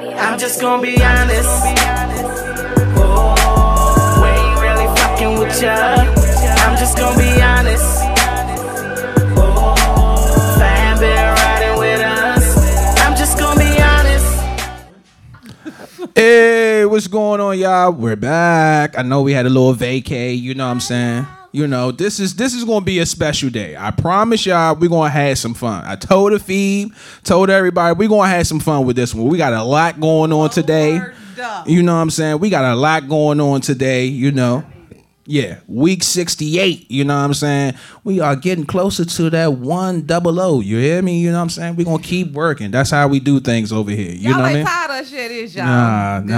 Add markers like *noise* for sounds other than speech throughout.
I'm just gonna be honest. Oh, we ain't really fucking with ya. I'm just gonna be honest. Oh. I'm just gonna be honest. Hey, what's going on, y'all? We're back. I know we had a little vacay, you know what I'm saying? You know, this is this is gonna be a special day. I promise y'all we're gonna have some fun. I told the feed, told everybody we're gonna have some fun with this one. We got a lot going on today. You know what I'm saying? We got a lot going on today, you know. Yeah, week 68, you know what I'm saying? We are getting closer to that one double O. You hear me? You know what I'm saying? We're gonna keep working. That's how we do things over here. You y'all know what I mean? tired of shit, is y'all? Nah, Good,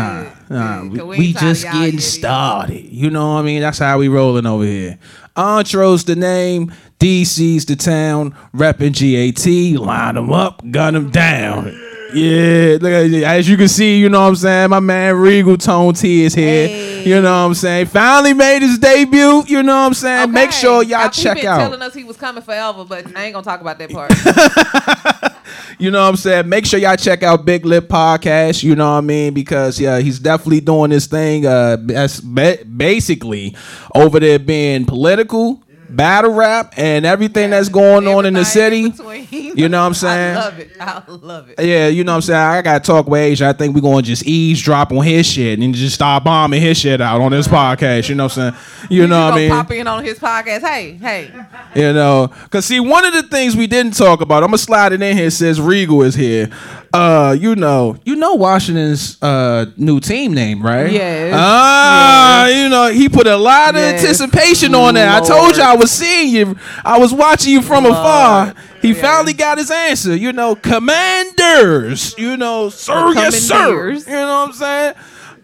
nah, good, We, we we ain't tired of just getting started. You know what I mean? That's how we rolling over here. Entro's the name, DC's the town, repping GAT, line them up, gun them down. Yeah, look at as you can see, you know what I'm saying? My man Regal Tone T is here. Hey. You know what I'm saying? Finally made his debut. You know what I'm saying? Make sure y'all I- check he been out. telling us he was coming forever, but I ain't gonna talk about that part. *laughs* You know what I'm saying? Make sure y'all check out Big Lip Podcast. You know what I mean? Because yeah, he's definitely doing this thing. Uh, that's basically over there being political, battle rap, and everything that's going on in the city. You know what I'm *laughs* saying? I love it. I love it. Yeah, you know what I'm saying? I gotta talk with Azya. I think we're gonna just eavesdrop on his shit and just start bombing his shit out on this uh-huh. podcast. You know what I'm saying? You know what I mean? pop in on his podcast. Hey, hey. You know, cause see, one of the things we didn't talk about, I'm gonna slide it in here. Says Regal is here. Uh, you know, you know Washington's uh new team name, right? Yes. Ah, you know, he put a lot of Yes. anticipation on that. I told you I was seeing you. I was watching you from afar. He Yeah. finally got his answer. You know, commanders. You know, sir, yes, sir. You know what I'm saying?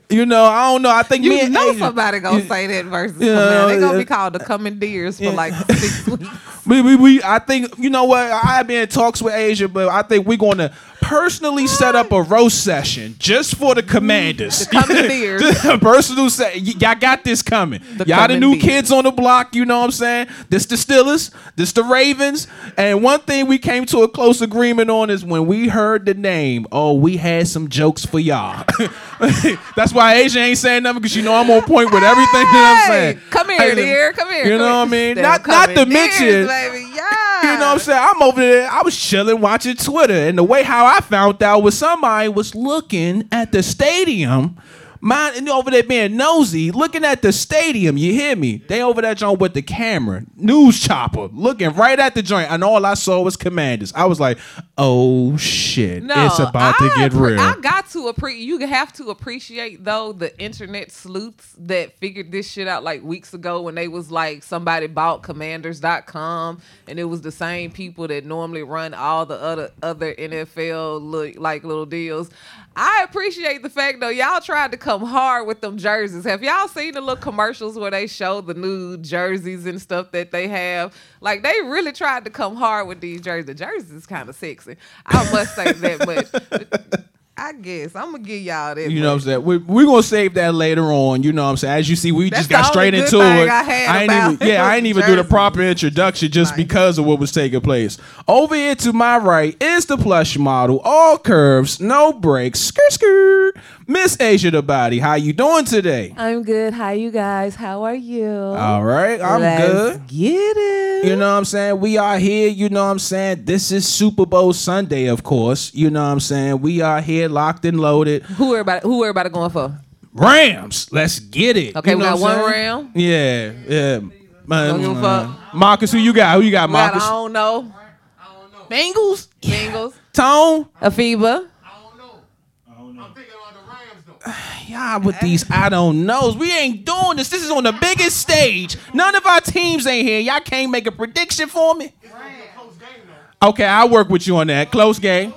You know, I don't know. I think me You and know Azya- somebody gonna you- say that versus Yeah, command. They're gonna yeah. be called the commandeers for Yeah. like *laughs* six weeks. We, we, we, I think you know what I have been in talks with Azya, but I think we're going to personally set up a roast session just for the commanders. The. *laughs* Just a personal set. Y'all got this coming. The y'all the new commandeers. kids on the block. You know what I'm saying? This the Steelers. This the Ravens. And one thing we came to a close agreement on is when we heard the name. Oh, we had some jokes for y'all. *laughs* That's why Azya ain't saying nothing because you know I'm on point with everything that I'm saying. Come here, Hey, dear. Come here. You know come what I mean? Not not to mention. baby. Yeah. You know what I'm saying? I'm over there. I was chilling, watching Twitter, and the way how I found out was somebody was looking at the stadium, mind and over there being nosy, looking at the stadium. You hear me? They over that joint with the camera, news chopper, looking right at the joint, and all I saw was commanders. I was like, "Oh shit, No, it's about to get appre- real." I got to appreciate. You have to appreciate though the internet sleuths that figured this shit out like weeks ago when they was like somebody bought Commanders.com and it was the same people that normally run all the other other NFL look, like little deals. I appreciate the fact though y'all tried to come hard with them jerseys. Have y'all seen the little commercials where they show the new jerseys and stuff that they have? Like they really tried to come hard with these jerseys. The jerseys is kind of sexy. I must say that, but I guess I'm gonna give y'all that. You know what I'm saying? We're, we're gonna save that later on. You know what I'm saying? As you see, we That's just got straight into it. I had ain't even, yeah, I ain't even do the *laughs* proper introduction just because of what was taking place. Over here to my right is the plush model, all curves, no breaks, skirt skirt. Miss Azya the body, how you doing today? I'm good. Hi, you guys. How are you? All right, I'm Let's good. Get it. You know what I'm saying? We are here, you know what I'm saying? This is Super Bowl Sunday, of course. You know what I'm saying? We are here locked and loaded. who everybody? Who are everybody going for? Rams, let's get it. Okay, You we know got what I'm one saying? Ram. Yeah, yeah. Don't give a Uh, fuck. Marcus, who you got? Who you got, We got, Marcus? I don't know. Bengals? Bengals. Tone? Afiba. *sighs* Y'all with these I don't knows. We ain't doing this. This is on the biggest stage. None of our teams ain't here. Y'all can't make a prediction for me. Okay, I'll work with you on that. Close game.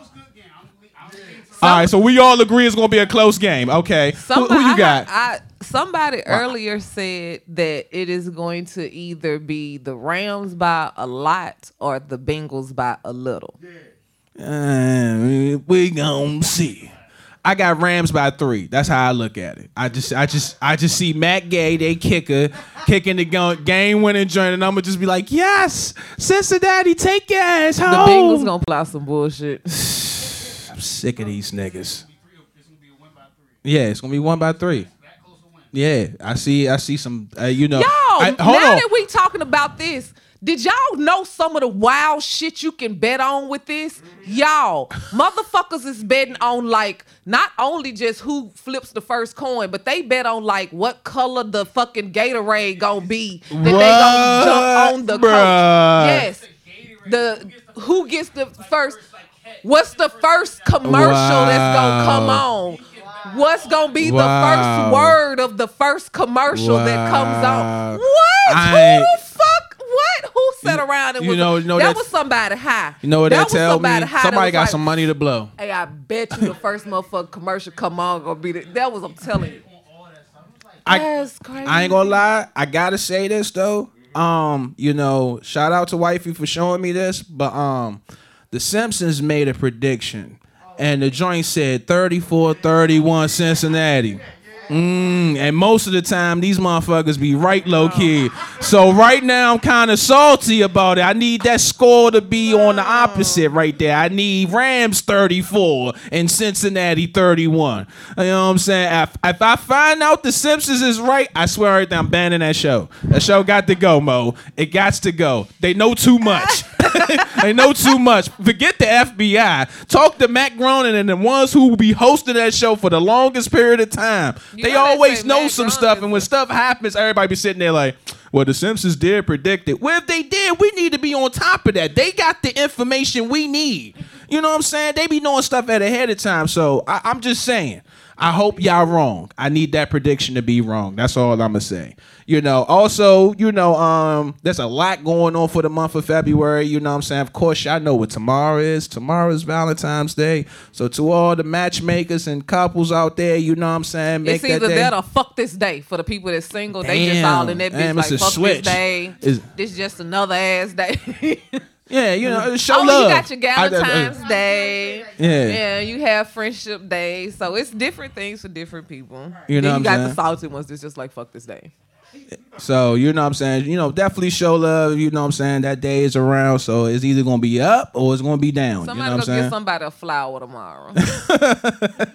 All right, so we all agree it's gonna be a close game. Okay, who, Somebody, who you got? I, I- somebody earlier said that it is going to either be the Rams by a lot or the Bengals by a little. Uh, we gonna see. I got Rams by three. That's how I look at it. I just, I just, I just see Matt Gay, they kicker, kicking the game winning joint, and I'm gonna just be like, yes, Cincinnati, take your ass home. The Bengals gonna pull out some bullshit. *sighs* I'm sick of these niggas. Yeah, it's gonna be one by three. Yeah, I see. I see some. Uh, you know, Y'all, I, now on. that we talking about this, did y'all know some of the wild shit you can bet on with this? Y'all, motherfuckers is betting on like not only just who flips the first coin, but they bet on like what color the fucking Gatorade gonna be that they gonna jump on the coach. Yes, the who gets the first. What's the first commercial that's gonna come on? What's gonna be the first word of the first commercial that comes on? What? I- Who the? What? Who sat around and you was know- you know that that- was somebody high? You know what that, was tell me? somebody that Somebody got like, some money to blow. Hey, I bet you the first motherfucking commercial come on gonna be the, that was I'm telling you. I-. I ain't gonna lie. I gotta say this though. Um, you know, shout out to wifey for showing me this, but um, The Simpsons made a prediction, and the joint said 34-31 Cincinnati. Mm, and most of the time, these motherfuckers be right low key. So right now, I'm kind of salty about it. I need that score to be on the opposite right there. I need Rams 34 and Cincinnati 31. You know what I'm saying? If, if I find out the Simpsons is right, I swear everything, I'm banning that show. That show got to go, Mo. It got to go. They know too much. *laughs* they know too much. Forget the FBI. Talk to Matt Groening and the ones who will be hosting that show for the longest period of time. You they always know some stuff, and when stuff happens, everybody be sitting there like, "Well, the Simpsons did predict it." Well, if they did, we need to be on top of that. They got the information we need. You know what I'm saying? They be knowing stuff at ahead of time. So I, I'm just saying. I hope y'all wrong. I need that prediction to be wrong. That's all I'm gonna say. You know, also, you know, um, there's a lot going on for the month of February. You know what I'm saying? Of course, y'all know what tomorrow is. Tomorrow is Valentine's Day. So to all the matchmakers and couples out there, you know what I'm saying? Make It's that either day. that or fuck this day for the people that's single. They just Damn. all in that bitch Damn, like fuck switch. this day. It's- this just another ass day. *laughs* yeah, you know, mm-hmm. show oh, love. you got your I- I- Valentine's Day. Yeah. Yeah, you have friendship day. So it's different things for different people. You know you what got I'm the saying? salty ones that's just like fuck this day. So you know what I'm saying? You know, definitely show love. You know what I'm saying? That day is around, so it's either gonna be up or it's gonna be down. Somebody you know what I'm saying? get somebody a flower tomorrow. *laughs*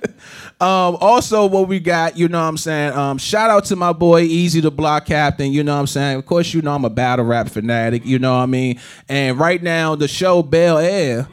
Um, also, what we got, you know what I'm saying? Um, shout out to my boy Eazy the Block Captain, you know what I'm saying? Of course, you know I'm a battle rap fanatic, you know what I mean? And right now, the show Bel Air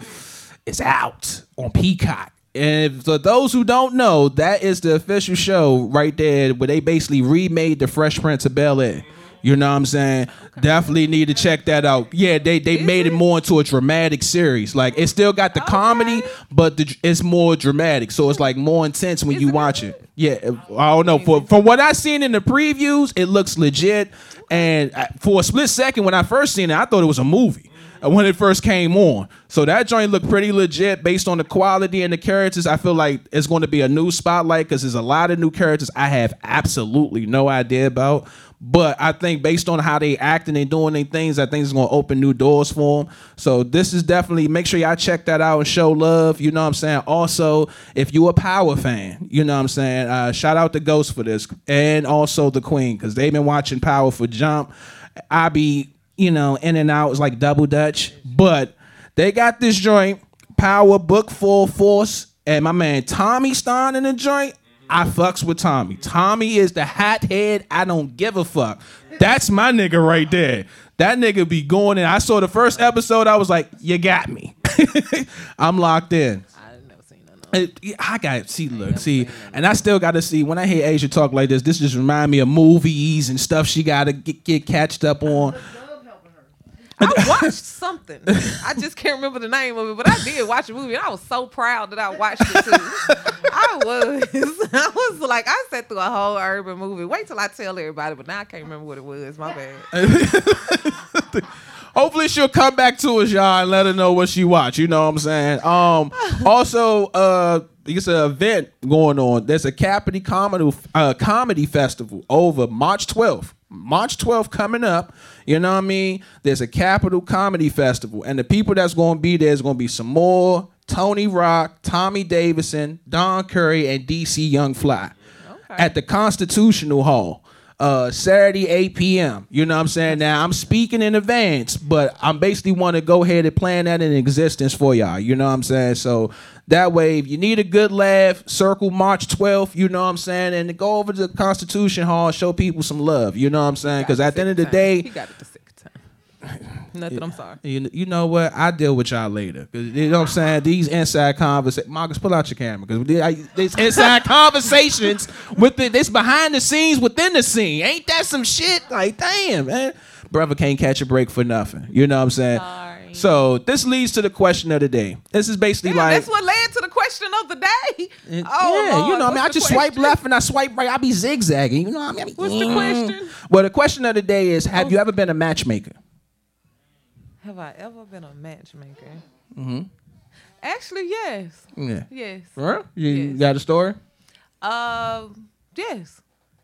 is out on Peacock. And for those who don't know, that is the official show right there where they basically remade the Fresh Prince of Bel Air. You know what I'm saying? Definitely need to check that out. Yeah, they they made it more into a dramatic series. Like it still got the comedy, but the, it's more dramatic. So it's like more intense when Is you it watch really? it. Yeah, I don't know. For from what I seen in the previews, it looks legit. And I- for a split second, when I first seen it, I thought it was a movie uh, when it first came on. So that joint looked pretty legit based on the quality and the characters. I feel like it's going to be a new spotlight because there's a lot of new characters I have absolutely no idea about. But I think based on how they acting and doing their things, I think it's going to open new doors for them. So this is definitely make sure y'all check that out and show love. You know what I'm saying? Also, if you a Power fan, you know what I'm saying? Uh, shout out to Ghost for this and also the Queen because they've been watching Power for Jump. I be you know in and out. It's like double dutch, but they got this joint Power Book IV: Force and my man Tommy Stein in the joint. I fucks with Tommy. Tommy is the hat head. I don't give a fuck. That's my nigga right there. That nigga be going in. I saw the first episode. I was like, you got me. *laughs* I'm locked in. I never seen none of It- I got see, look, see, and I still got to see. When I hear Azya talk like this, this just remind me of movies and stuff she got to get, get catched up on. I *laughs* watched something. I just can't remember the name of it, but I did watch a movie, and I was so proud that I watched it too. I was, *laughs* I was like, I sat through a whole urban movie. Wait till I tell everybody, but now I can't remember what it was. My bad. *laughs* Hopefully she'll come back to us, y'all, and let her know what she watched. You know what I'm saying? Um, also, uh, it's an event going on. There's a Capity Comedy uh, Comedy Festival over March 12th. March 12th coming up. You know what I mean? There's a Capital Comedy Festival, and the people that's going to be there is going to be some more Tony Rock, Tommy Davidson, Don Curry, and DC Young Fly Okay. at the Constitutional Hall. Uh, Saturday 8 p.m. You know what I'm saying? Now I'm speaking in advance, but I'm basically want to go ahead and plan that in existence for y'all. You know what I'm saying? So that way, if you need a good laugh, circle March 12th. You know what I'm saying? And go over to the Constitution Hall, show people some love. You know what I'm saying? Because at the end of the day, he got it the second time. Nothing. I'm sorry. you, you know what? I deal with y'all later. you know what I'm saying? These inside conversations. Marcus, pull out your camera because these *laughs* inside conversations with the, this behind the scenes within the scene. Ain't that some shit? Like, damn, man. Brother can't catch a break for nothing. You know what I'm saying? Sorry. So this leads to the question of the day. This is basically Damn, like that's what led to the question of the day. and- *laughs* Oh, yeah, you know, what I mean, I the just swipe left and I swipe right. I be zigzagging. You know what I mean? What's the Mm. question? Well, the question of the day is: Have you ever been a matchmaker? Have I ever been a matchmaker? Mm-hmm. Actually, yes. Yeah. Yes. For real? You Yes. got a story? Um, yes,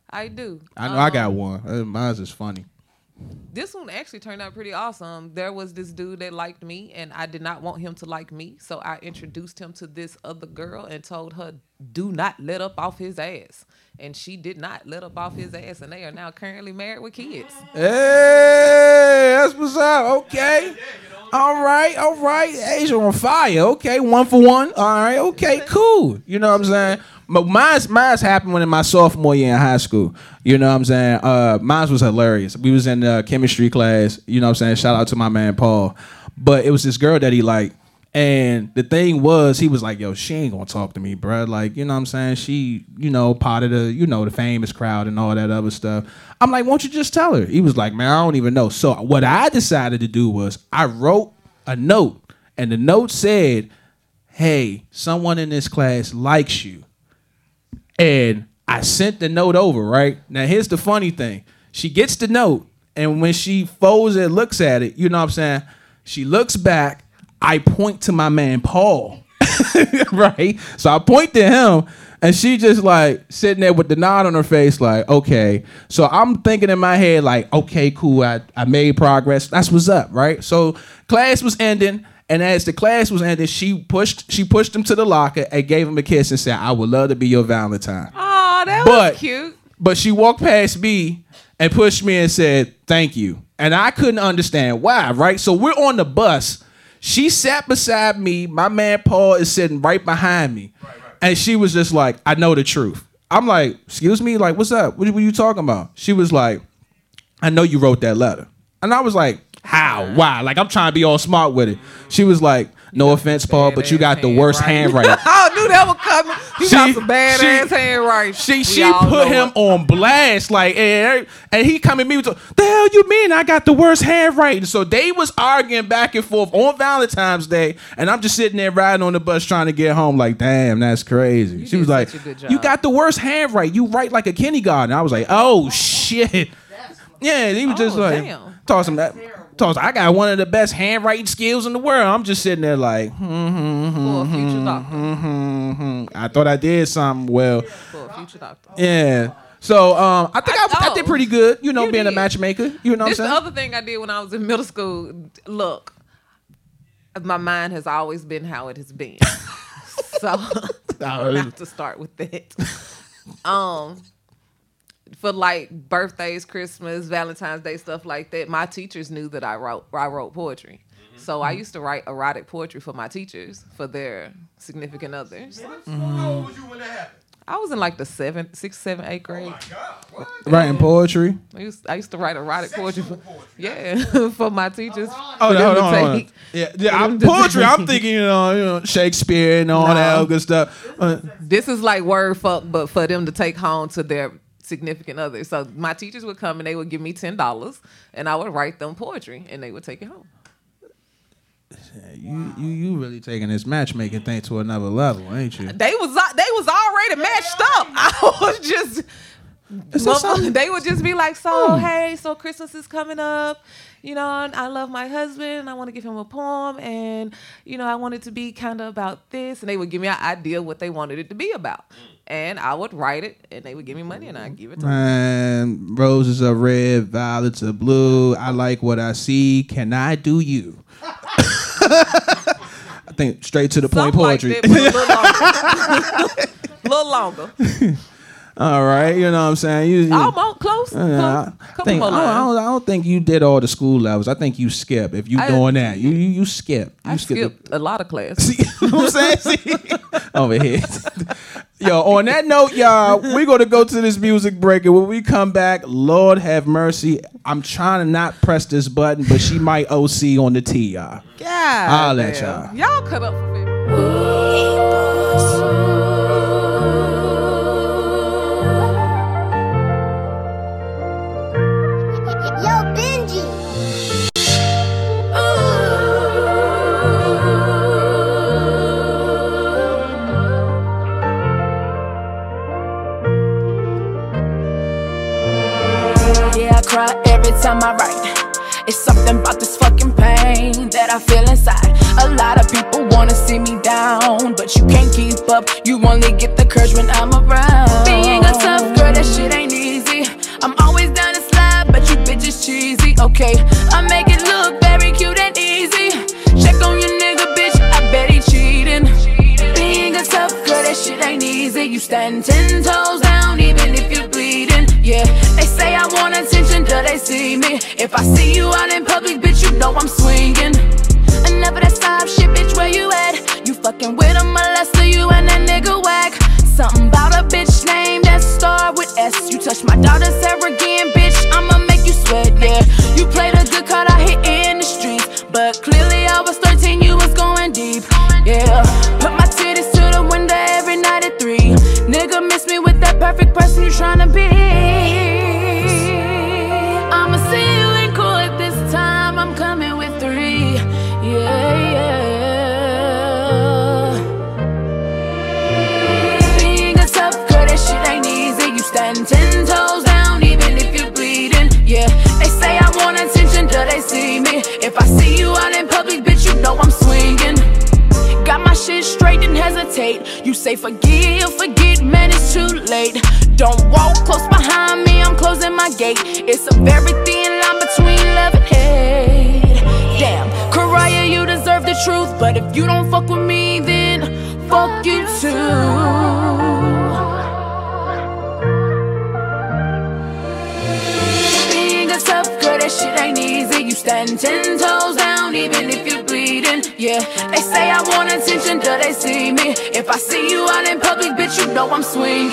I do. I know I Um, got one. Uh, Mine's is funny. This one actually turned out pretty awesome. There was this dude that liked me, and I did not want him to like me, so I introduced him to this other girl and told her, "Do not let up off his ass." And she did not let up off his ass, and they are now currently married with kids. Hey, that's what's up. Okay. All right, all right. Azya on fire. Okay, one for one. All right, okay, cool. You know what I'm saying? But mine's mine's happened when in my sophomore year in high school. You know what I'm saying? Uh mine was hilarious. We was in uh, chemistry class, you know what I'm saying? Shout out to my man Paul. But it was this girl that he liked. And the thing was, he was like, "Yo, she ain't gonna talk to me, bruh. Like, you know what I'm saying? She, you know, part of the, you know, the famous crowd and all that other stuff." I'm like, "Won't you just tell her?" He was like, "Man, I don't even know." So what I decided to do was I wrote a note, and the note said, "Hey, someone in this class likes you." And I sent the note over, right? Now here's the funny thing. She gets the note, and when she folds it, looks at it, you know what I'm saying? She looks back. I point to my man Paul. *laughs* right? So I point to him, and she just like sitting there with the nod on her face, like, okay. So I'm thinking in my head, like, okay, cool, I, I made progress. That's what's up, right? So class was ending. And as the class was ending, she pushed she pushed him to the locker and gave him a kiss and said, "I would love to be your Valentine." Oh, that But- was cute. But she walked past me and pushed me and said, "Thank you." And I couldn't understand why, right? So we're on the bus. She sat beside me. My man Paul is sitting right behind me. And she was just like, "I know the truth." I'm like, "Excuse me? Like, what's up? What were you talking about?" She was like, I know you wrote that letter. And I was like, how? Why? Like, I'm trying to be all smart with it. She was like, no offense, Paul, but you got the worst handwriting. *laughs* I knew that was coming. You got She- some bad she- ass handwriting. She she put him it. on blast, like, and, and he come at me with the the hell you mean I got the worst handwriting. So they was arguing back and forth on Valentine's Day, and I'm just sitting there riding on the bus trying to get home, like, damn, that's crazy. she was like, such a good you got the worst handwriting. You write like a kindergarten. I was like, oh shit. Yeah, he was just Oh, like damn. toss him that. Toss, I got one of the best handwriting skills in the world. I'm just sitting there like, hmm, for a future doctor. hmm, hmm. I thought I did something well. For a future doctor. Yeah. So um, I think I, I- I, did oh, pretty good. You know, you being a matchmaker. You know what I'm This the saying? other thing I did when I was in middle school. Look, my mind has always been how it has been. *laughs* so *laughs* I have to start with that. Um, for like birthdays, Christmas, Valentine's Day, stuff like that, my teachers knew that I wrote I wrote poetry. So I used to write erotic poetry for my teachers for their significant others. How old was you when that happened? I was in like the seventh, sixth, seventh, eighth grade. God, what? Writing poetry. I used, I used to write erotic poetry for, Sexual poetry. yeah, *laughs* for my teachers. Oh, For no, hold on, hold on. Yeah, yeah. I, them to poetry. I'm thinking, you know, you know, Shakespeare and all that No. other good stuff. Uh, This is like word fuck, but for them to take home to their significant other. So my teachers would come and they would give me ten dollars, and I would write them poetry, and they would take it home. you, you, you really taking this matchmaking thing to another level, ain't you? They was uh, they was already matched up. *laughs* I was just. Something? they would just be like, so hmm. hey, so Christmas is coming up, you know, and I love my husband. and I want to give him a poem, and you know, I want it to be kind of about this, and they would give me an idea what they wanted it to be about, and I would write it, and they would give me money, and I give it to them. Man, roses are red, violets are blue. I like what I see. Can I do you? *laughs* I think straight to the point Something like poetry. that, a little *laughs* longer. *laughs* little longer. All right, you know what I'm saying? You, you Almost close. Yeah, close. I, think, I, don't, I, lines. don't, I don't think you did all the school levels. I think you skip. If you I- doing that, you you, you skip. You I skip skipped a lot of classes. See, *laughs* you know what I'm saying? See? Over here. *laughs* Yo, on that note, y'all, we're going to go to this music break. And when we come back, Lord have mercy. I'm trying to not press this button, but she might OC on the T, y'all. God, I'll let y'all. Y'all cut up for me.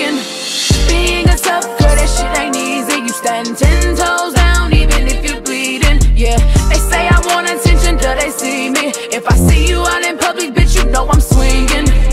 Swinging. Being a tough girl, that shit ain't easy. You stand ten toes down, even if you're bleeding. Yeah, they say I want attention, do they see me? If I see you out in public, bitch, you know I'm swinging.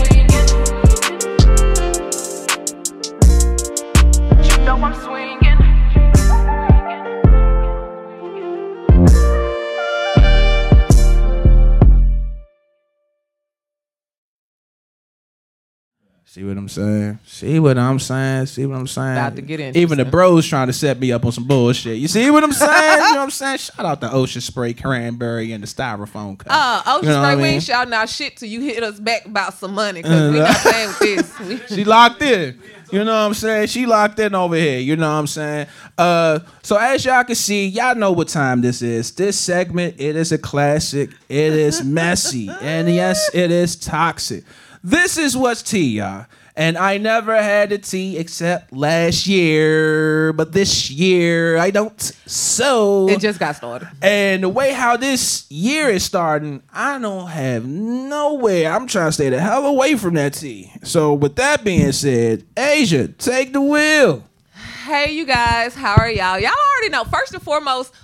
See what I'm saying? See what I'm saying? See what I'm saying? About to get in. Even the bros trying to set me up on some bullshit. You see what I'm saying? you know what I'm saying? Shout out to Ocean Spray Cranberry and the styrofoam cup. Uh, Ocean You know Spray, we ain't shouting out shit till you hit us back about some money because we not playing with this. *laughs* She locked in. You know what I'm saying? She locked in over here. You know what I'm saying? Uh, so as y'all can see, y'all know what time this is. This segment, it is a classic. It is messy. and yes, it is toxic. This is what's tea, y'all. And I never had a tea except last year, but this year I don't. So it just got started. and the way how this year is starting, I don't have nowhere. I'm trying to stay the hell away from that tea. So with that being said, Azya, take the wheel. Hey, you guys, how are y'all? Y'all already know. First and foremost,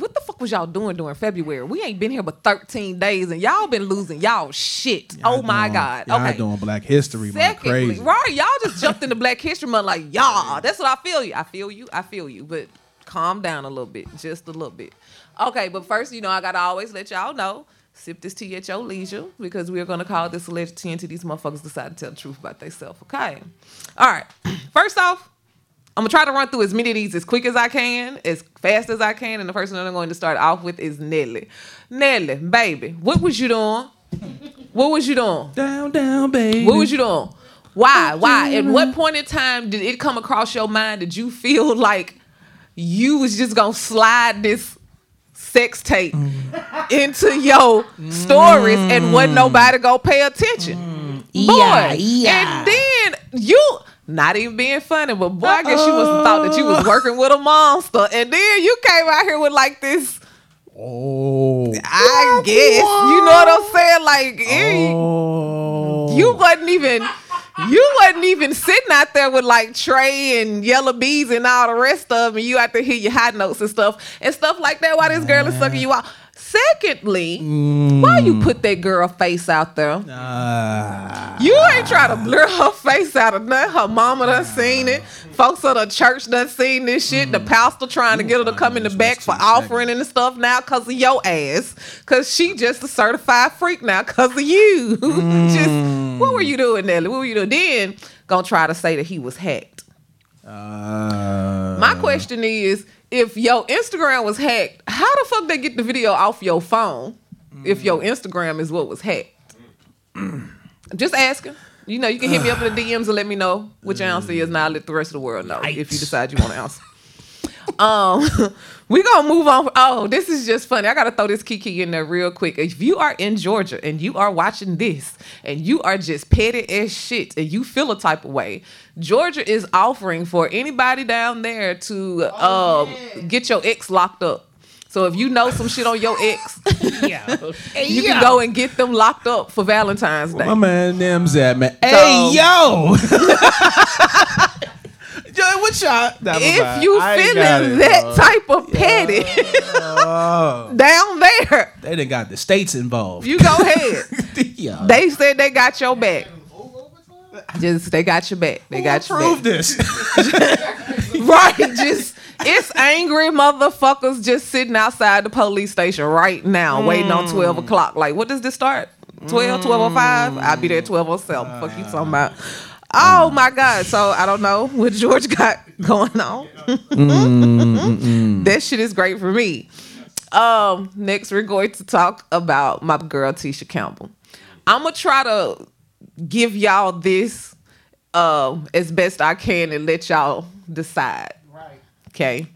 what the fuck was y'all doing during February? We ain't been here but 13 days, and y'all been losing y'all shit. oh my god. Y'all okay. doing Black History Month. Crazy. right? Y'all just *laughs* jumped into Black History Month like y'all. That's what I feel you. I feel you. I feel you. But calm down a little bit, just a little bit. Okay, but first, you know, I gotta always let y'all know. Sip this tea at your leisure because we're gonna call this alleged tea until these motherfuckers decide to tell the truth about themselves. Okay. All right. *clears throat* First off, I'm gonna try to run through as many of these as quick as I can, as fast as I can, and the person that I'm going to start off with is Nelly. Nelly, baby, what was you doing? What was you doing? Down, down, baby. What was you doing? Why? Why? At what point in time did it come across your mind? Did you feel *laughs* like you was just gonna slide this sex tape mm. into your stories and wasn't mm. nobody gonna pay attention? Mm. Boy, Yeah, yeah. and then you Not even being funny, but boy, I guess you must have thought that you was working with a monster, and then you came out here with like this. Oh. I guess you know what I'm saying. Like Oh. you wasn't even you wasn't even sitting out there with like Trey and Yellow Bees and all the rest of them. And you out there hear your high notes and stuff and stuff like that. Why this girl is sucking you out? Secondly, why you put that girl face out there? Ah. You ain't try to blur her face out of nothing. Her mama done seen it. Folks at the church done seen this shit. The pastor trying to get her to come in the back for offering and stuff now because of your ass. Because she just a certified freak now because of you. *laughs* just, what were you doing, Nelly? What were you doing? Then gonna try to say that he was hacked. Uh, My question is, if your Instagram was hacked, how the fuck they get the video off your phone if your Instagram is what was hacked? *clears throat* Just asking. You know, you can hit me up in the *sighs* DMs and let me know what your answer is. Now I'll let the rest of the world know if you decide you want to answer. *laughs* Um, we gonna move on. Oh, this is just funny. I gotta throw this Kiki in there real quick. If you are in Georgia and you are watching this and you are just petty as shit and you feel a type of way, Georgia is offering for anybody down there to um get your ex locked up. So if you know some shit on your ex, *laughs* *laughs* you can go and get them locked up for Valentine's Day. My man Nims at man. So- Hey yo. *laughs* Y'all? If you feeling that dog. type of petty *laughs* down there, they done got the states involved. you go ahead. *laughs* Yo. They said they got your back. Just they got your back. They got your Prove back. this. *laughs* Right. Just it's angry motherfuckers just sitting outside the police station right now, waiting on twelve mm. o'clock. Like, what does this start? 12, 1205? I'll be there at 1207. Fuck you talking about. Oh my God. So I don't know what George got *laughs* going on. that shit is great for me. Um, next we're going to talk about my girl Tisha Campbell. I'm gonna try to give y'all this um as best I can and let y'all decide. Right. Okay.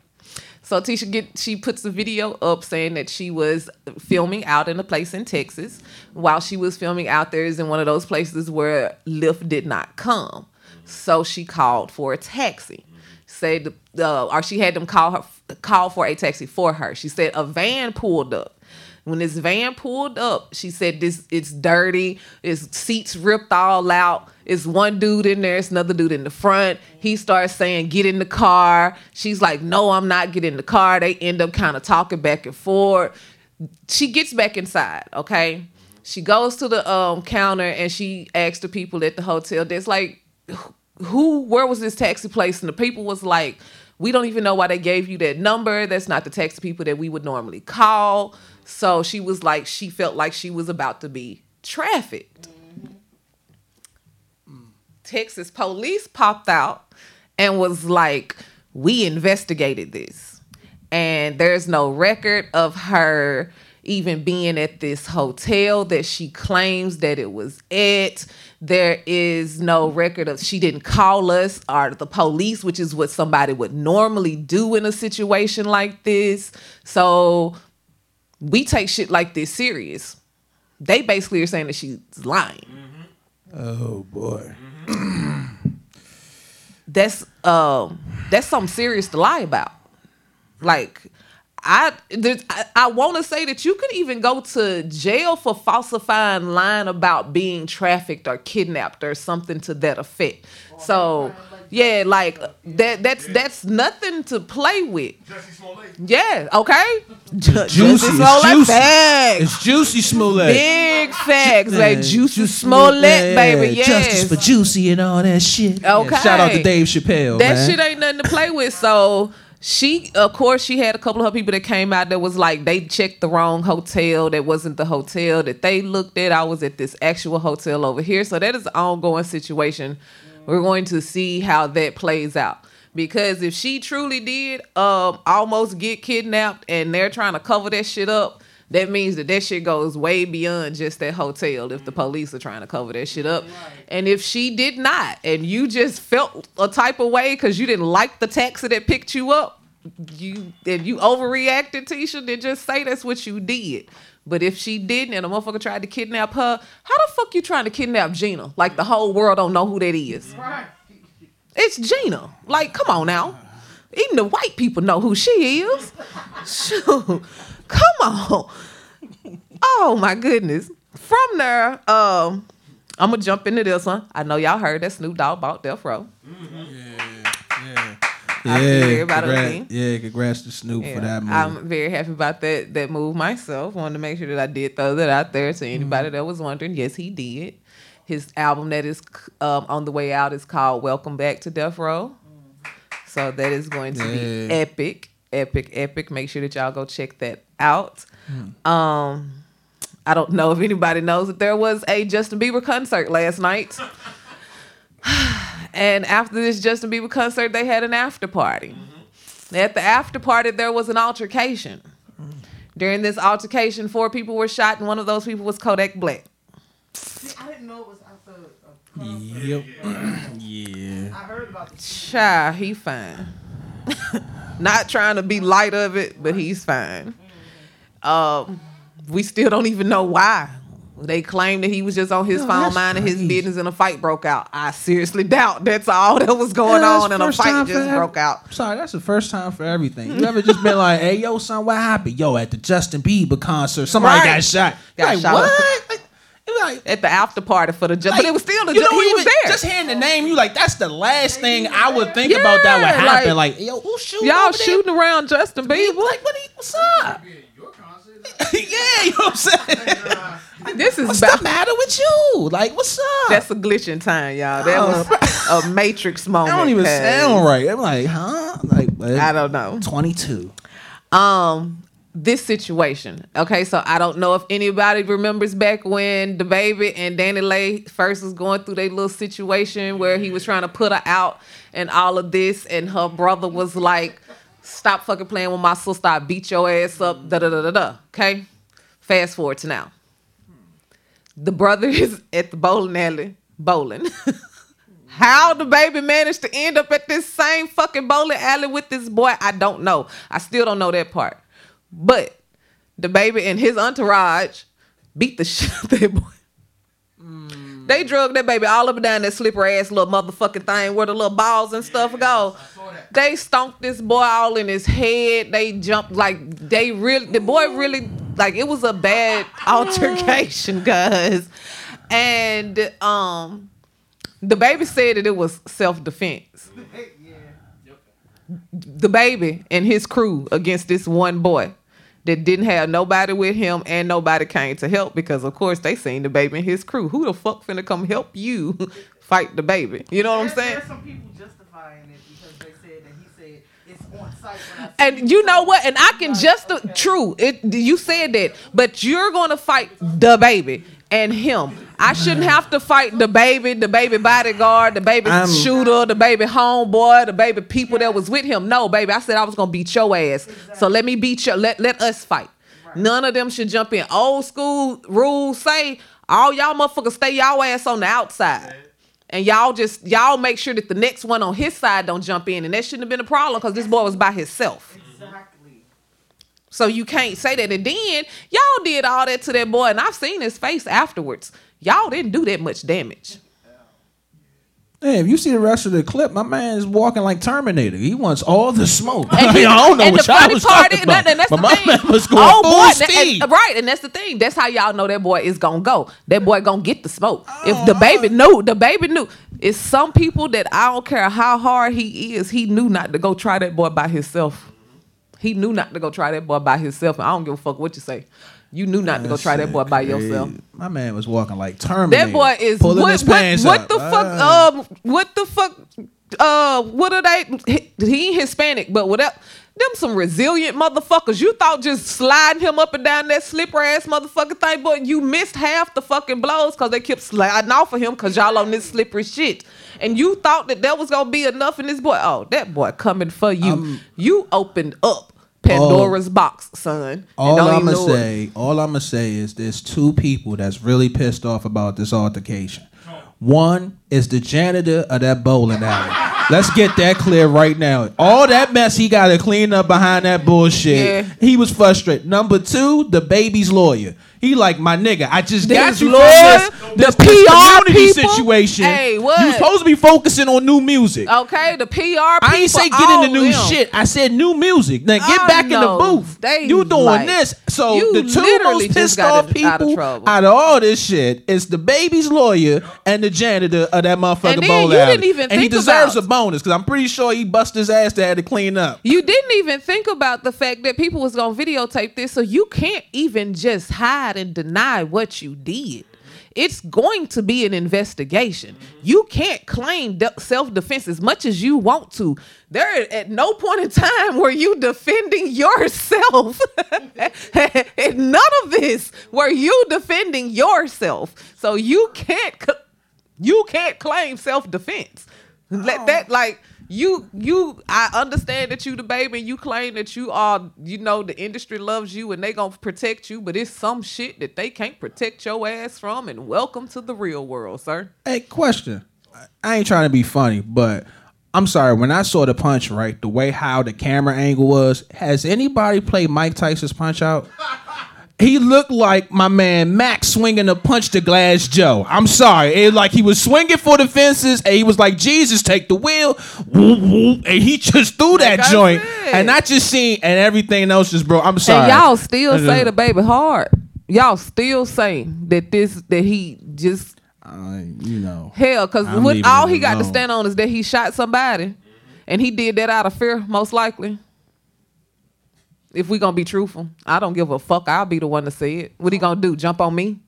So Tisha get she puts the video up saying that she was filming out in a place in Texas. While she was filming out there is in one of those places where Lyft did not come. So she called for a taxi. Said uh, or she had them call her call for a taxi for her. She said a van pulled up. When this van pulled up, she said this it's dirty, it's seats ripped all out. It's one dude in there, it's another dude in the front. He starts saying, get in the car. She's like, no, I'm not getting in the car. They end up kind of talking back and forth. She gets back inside, okay? She goes to the um counter and she asks the people at the hotel, there's like who where was this taxi place and the people was like we don't even know why they gave you that number that's not the taxi people that we would normally call so she was like she felt like she was about to be trafficked mm. texas police popped out and was like we investigated this and there's no record of her even being at this hotel that she claims that it was at. There is no record of she didn't call us or the police, which is what somebody would normally do in a situation like this. So we take shit like this serious. They basically are saying that she's lying. oh boy. *clears throat* that's um that's something serious to lie about. Like I there's, I, I want to say that you could even go to jail for falsifying lying about being trafficked or kidnapped or something to that effect. So yeah, like uh, that that's that's nothing to play with. Jussie Smollett. Yeah, okay. Ju- Juicy. Juicy Smollett juicy. facts. It's juicy Smollett. Big facts, like Yeah, Juicy Smollett, baby. Yeah, Yes. Justice for Juicy and all that shit. Okay. Yeah, shout out to Dave Chappelle. that man. shit ain't nothing to play with. So she, of course, she had a couple of her people that came out that was like they checked the wrong hotel. That wasn't the hotel that they looked at. I was at this actual hotel over here. So that is an ongoing situation. We're going to see how that plays out. Because if she truly did um almost get kidnapped and they're trying to cover that shit up, that means that that shit goes way beyond just that hotel if the police are trying to cover that shit up. And if she did not, and you just felt a type of way because you didn't like the taxi that picked you up, you and you overreacted, Tisha, then just say that's what you did. But if she didn't and a motherfucker tried to kidnap her, how the fuck you trying to kidnap Gina? Like the whole world don't know who that is. It's Gina. Like, come on now. Even the white people know who she is. Shoot. Come on. Oh my goodness. From there, um, I'm gonna jump into this one. I know y'all heard that Snoop Dogg bought Death Row. I think was congrats, in. yeah, congrats to Snoop for that move. I'm very happy about that that move myself. Wanted to make sure that I did throw that out there to anybody Mm-hmm. that was wondering. Yes, he did. His album that is um, on the way out is called "Welcome Back to Death Row." So that is going to be epic, epic, epic. Make sure that y'all go check that out. Hmm. Um, I don't know if anybody knows that there was a Justin Bieber concert last night. *laughs* And after this Justin Bieber concert, they had an after party. At the after party, there was an altercation. During this altercation, four people were shot, and one of those people was Kodak Black. See, I didn't know it was after. A, concert. Yep. *clears throat* yeah. I heard about the Child, he fine. *laughs* Not trying to be light of it, but he's fine. Um, we still don't even know why. They claim that he was just on his Yo, phone that's minding his business and a fight broke out. I seriously *laughs* doubt that's all that was going Yeah, on and a fight just for ev- broke out. Sorry, that's the first time for everything. You ever just been like, "Hey, yo, son, what happened? Yo, at the Justin Bieber concert, somebody Right. got shot." Got like, shot. what? Like, like, At the after party for the just, but it was still the you ju- don't he was there. Just hearing the name, you like that's the last thing I would think about that would happen. like, Like, yo, who's shooting? Y'all over there? shooting around Justin Bieber. Like, what? He, what's up? yeah, you know what I'm saying. This is What's about, the matter with you? Like, what's up? that's a glitch in time, y'all. That was a Matrix moment. *laughs* I don't even sound right. I'm like, huh? Like, I don't know. 22. um this situation. Okay, so I don't know if anybody remembers back when DaBaby and DaniLeigh first was going through their little situation where he was trying to put her out and all of this, and her brother was like, "Stop fucking playing with my sister. I beat your ass up." Da da da da da. Okay, fast forward to now. The brother is at the bowling alley bowling. *laughs* How DaBaby managed to end up at this same fucking bowling alley with this boy, I don't know. I still don't know that part. But DaBaby and his entourage beat the *laughs* shit out of that boy. They drug that baby all up and down that slippery ass little motherfucking thing where the little balls and stuff go. They stomped this boy all in his head. They jumped like they really the boy really like it was a bad *laughs* altercation, guys. And um DaBaby said that it was self defense. DaBaby and his crew against this one boy that didn't have nobody with him and nobody came to help because of course they seen DaBaby and his crew. Who the fuck finna come help you *laughs* fight DaBaby? You know what I'm saying? There's some people justifying it because they said that he said it's on site. When I see And you know what? And I can just okay. true. It you said that, but you're gonna fight DaBaby and him. I shouldn't have to fight DaBaby, the baby bodyguard, DaBaby I'm- shooter, DaBaby homeboy, DaBaby people that was with him. No, baby, I said I was gonna beat your ass. So let me beat you. Let let us fight. None of them should jump in. Old school rules say all y'all motherfuckers stay y'all ass on the outside. And y'all just y'all make sure that the next one on his side don't jump in, and that shouldn't have been a problem because this boy was by himself. Exactly. So you can't say that. And then y'all did all that to that boy, and I've seen his face afterwards. Y'all didn't do that much damage. Hey, if you see the rest of the clip, my man is walking like Terminator. He wants all the smoke. *laughs* I, And mean, he- I don't know what y'all was part talking about. that's but my thing. man was going Oh, full boy, speed. and- right, and that's the thing. That's how y'all know that boy is gonna go. That boy gonna get the smoke. If Oh, DaBaby knew, DaBaby knew. It's some people that I don't care how hard he is. He knew not to go try that boy by himself. He knew not to go try that boy by himself. And I don't give a fuck what you say. You knew not to go try that boy by yourself. My man was walking like Terminator. That boy is pulling what, his what, pants what up. the fuck? Ah. Um, what the fuck? Uh, what are they? He, ain't Hispanic, but whatever. Them some resilient motherfuckers. You thought just sliding him up and down that slippery ass motherfucker thing, but you missed half the fucking blows because they kept sliding off of him because y'all on this slippery shit. And you thought that that was gonna be enough in this boy. Oh, that boy coming for you. you opened up Pandora's oh. box, son. All I'ma know it. say, all I'm gonna say is there's two people that's really pissed off about this altercation. One is the janitor of that bowling alley. Let's get that clear right now. All that mess he got to clean up behind that bullshit. Yeah. He was frustrated. Number two, DaBaby's lawyer. He like my nigga. I just This got you Lord, from this, the this, PR community people. situation. Hey, what? You supposed to be focusing on new music. Okay, the PR. People, I ain't say get into new them. shit. I said new music. Now get I back in the booth. They you doing like- this. So the two most pissed off in- out of people out of all this shit is DaBaby's lawyer and the janitor of that motherfucker And then bowling you alley. didn't even and he deserves about- a bonus because I'm pretty sure he bust his ass to have to clean up. You didn't even think about the fact that people was gonna videotape this, so you can't even just hide and deny what you did. It's going to be an investigation. You can't claim de- self-defense as much as you want to. There, at no point in time were you defending yourself. *laughs* at none of this were you defending yourself. So you can't, c- you can't claim self-defense. Let oh. that like you you I understand that you the baby and you claim that you are you know the industry loves you and they gonna protect you, but it's some shit that they can't protect your ass from. And welcome to the real world, sir. Hey, question. I ain't trying to be funny, but I'm sorry. When I saw the punch, right, the way how the camera angle was, has anybody played Mike Tyson's Punch Out? *laughs* He looked like my man Max swinging a punch to Glass Joe. I'm sorry. It like he was swinging for the fences and he was like, Jesus, take the wheel. And he just threw that Like joint. said. And I just seen, and everything else just broke. I'm sorry. And y'all still Uh, say the baby hard. Y'all still saying that this that he just Uh, you know. hell because I'm what leaving all he got to stand on is that he shot somebody, and he did that out of fear, most likely. If we gonna be truthful, I don't give a fuck. I'll be the one to say it. What he gonna do? Jump on me?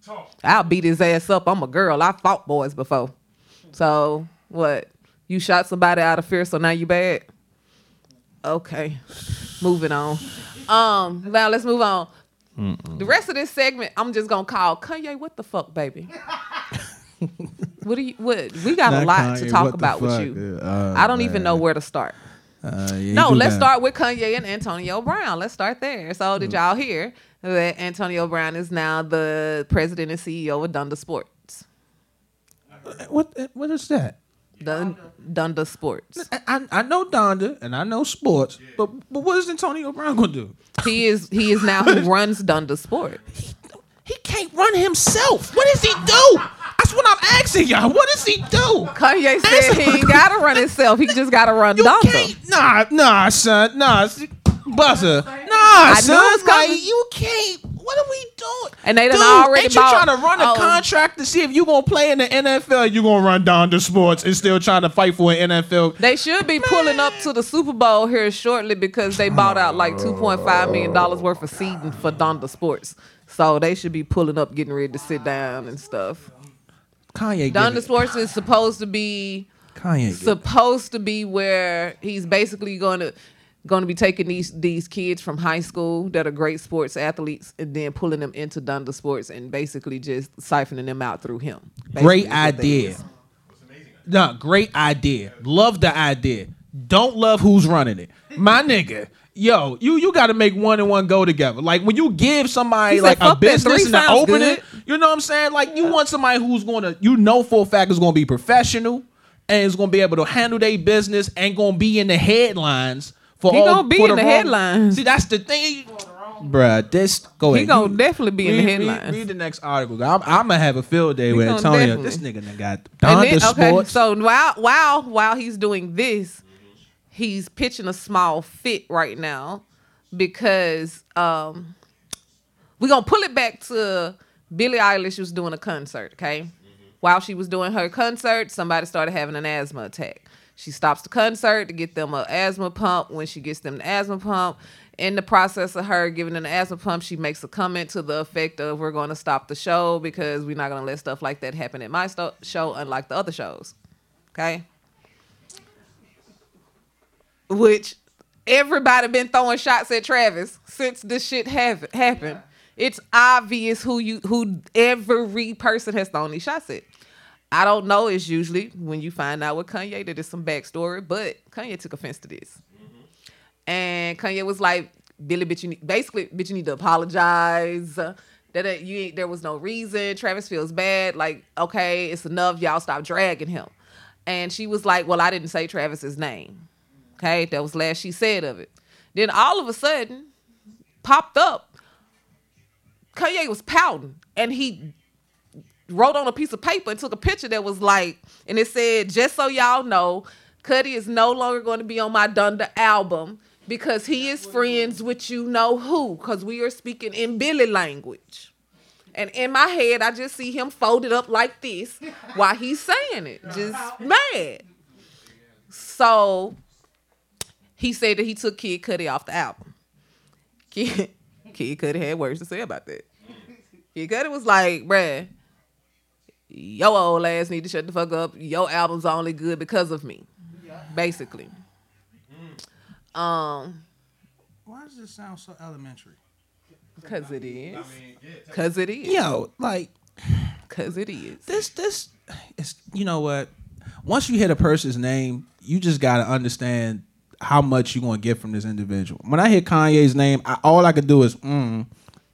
I'll beat his ass up. I'm a girl. I fought boys before. So what? You shot somebody out of fear, so now you bad? Okay, moving on. Um, now let's move on. The rest of this segment, I'm just gonna call Kanye. What the fuck, baby? *laughs* what do you? What we got a Not lot to talk what the about with you. Uh, I don't even know where to start. Uh, yeah, No, let's that. start with Kanye and Antonio Brown. Let's start there. So, did mm. y'all hear that Antonio Brown is now the president and CEO of Donda Sports? Uh, what? Uh, what is that? Dun- Donda Sports. I, I I know Donda and I know sports, but but what is Antonio Brown gonna do? He is he is now who *laughs* runs Donda Sport. He can't run himself. What does he do? That's what I'm asking y'all. What does he do? Kanye said he ain't gotta run himself. He just gotta run You Donda. can't. Nah, nah, son. Nah, buzzer. Nah, son. like you can't. What are we doing? And they done Dude, already Ain't you bought- trying to run a oh. contract to see if you gonna play in the NFL? You gonna run Donda Sports and still trying to fight for an NFL? They should be pulling up to the Super Bowl here shortly because they bought out like two point five million dollars worth of seating for Donda Sports. So they should be pulling up, getting ready to sit down and stuff. Kanye. Donda Sports is supposed to be Kanye. supposed to be where he's basically going to going to be taking these these kids from high school that are great sports athletes and then pulling them into Donda Sports and basically just siphoning them out through him. Great is what that idea. No, great idea. Love the idea. Don't love who's running it. My nigga. Yo, you you got to make one and one go together. Like when you give somebody said, like a business and to open good." it, you know what I'm saying? Like you want somebody who's going to, you know, for a fact is going to be professional and is going to be able to handle their business and going to be in the headlines for He all. gonna be in the wrong- headlines. See, that's the thing, Bruh, This go ahead. He gonna You- definitely be in the read- read- headlines. Read, the next article. I'm, I'm gonna have a field day with gonna Antonio. definitely. This nigga done got And Donda then- okay, Sports. so while while while he's doing this, he's pitching a small fit right now because um we're gonna pull it back to Billie Eilish was doing a concert, okay? While she was doing her concert, somebody started having an asthma attack. She stops the concert to get them an asthma pump. When she gets them the asthma pump, in the process of her giving them the asthma pump, she makes a comment to the effect of, "We're going to stop the show because we're not going to let stuff like that happen at my sto- show, unlike the other shows." Okay. Which everybody been throwing shots at Travis since this shit have happened. It's obvious who you who every person has thrown these shots at. I don't know. It's usually when you find out with Kanye that there's some backstory, but Kanye took offense to this, and Kanye was like, "Billie, bitch, you need, basically, bitch, you need to apologize." That you ain't, there was no reason. Travis feels bad. Like, okay, it's enough. Y'all stop dragging him. And she was like, "Well, I didn't say Travis's name." Okay, that was last she said of it. Then all of a sudden, popped up Kanye was pouting and he wrote on a piece of paper and took a picture that was like, and it said, just so y'all know, Cudi is no longer going to be on my Donda album because he is friends with you know who, because we are speaking in Billie language. And in my head, I just see him folded up like this while he's saying it, just mad. So he said that he took Kid Cudi off the album. Kid, Kid Cudi had words to say about that. Kid Cudi was like, bruh, your old ass need to shut the fuck up. Your album's only good because of me. Basically. Um, Why does this sound so elementary? cause it is. Cause it is. Yo, like Cause it is. this this is you know what? Once you hit a person's name, you just gotta understand how much you're gonna get from this individual. When I hear Kanye's name, I, all I could do is mm.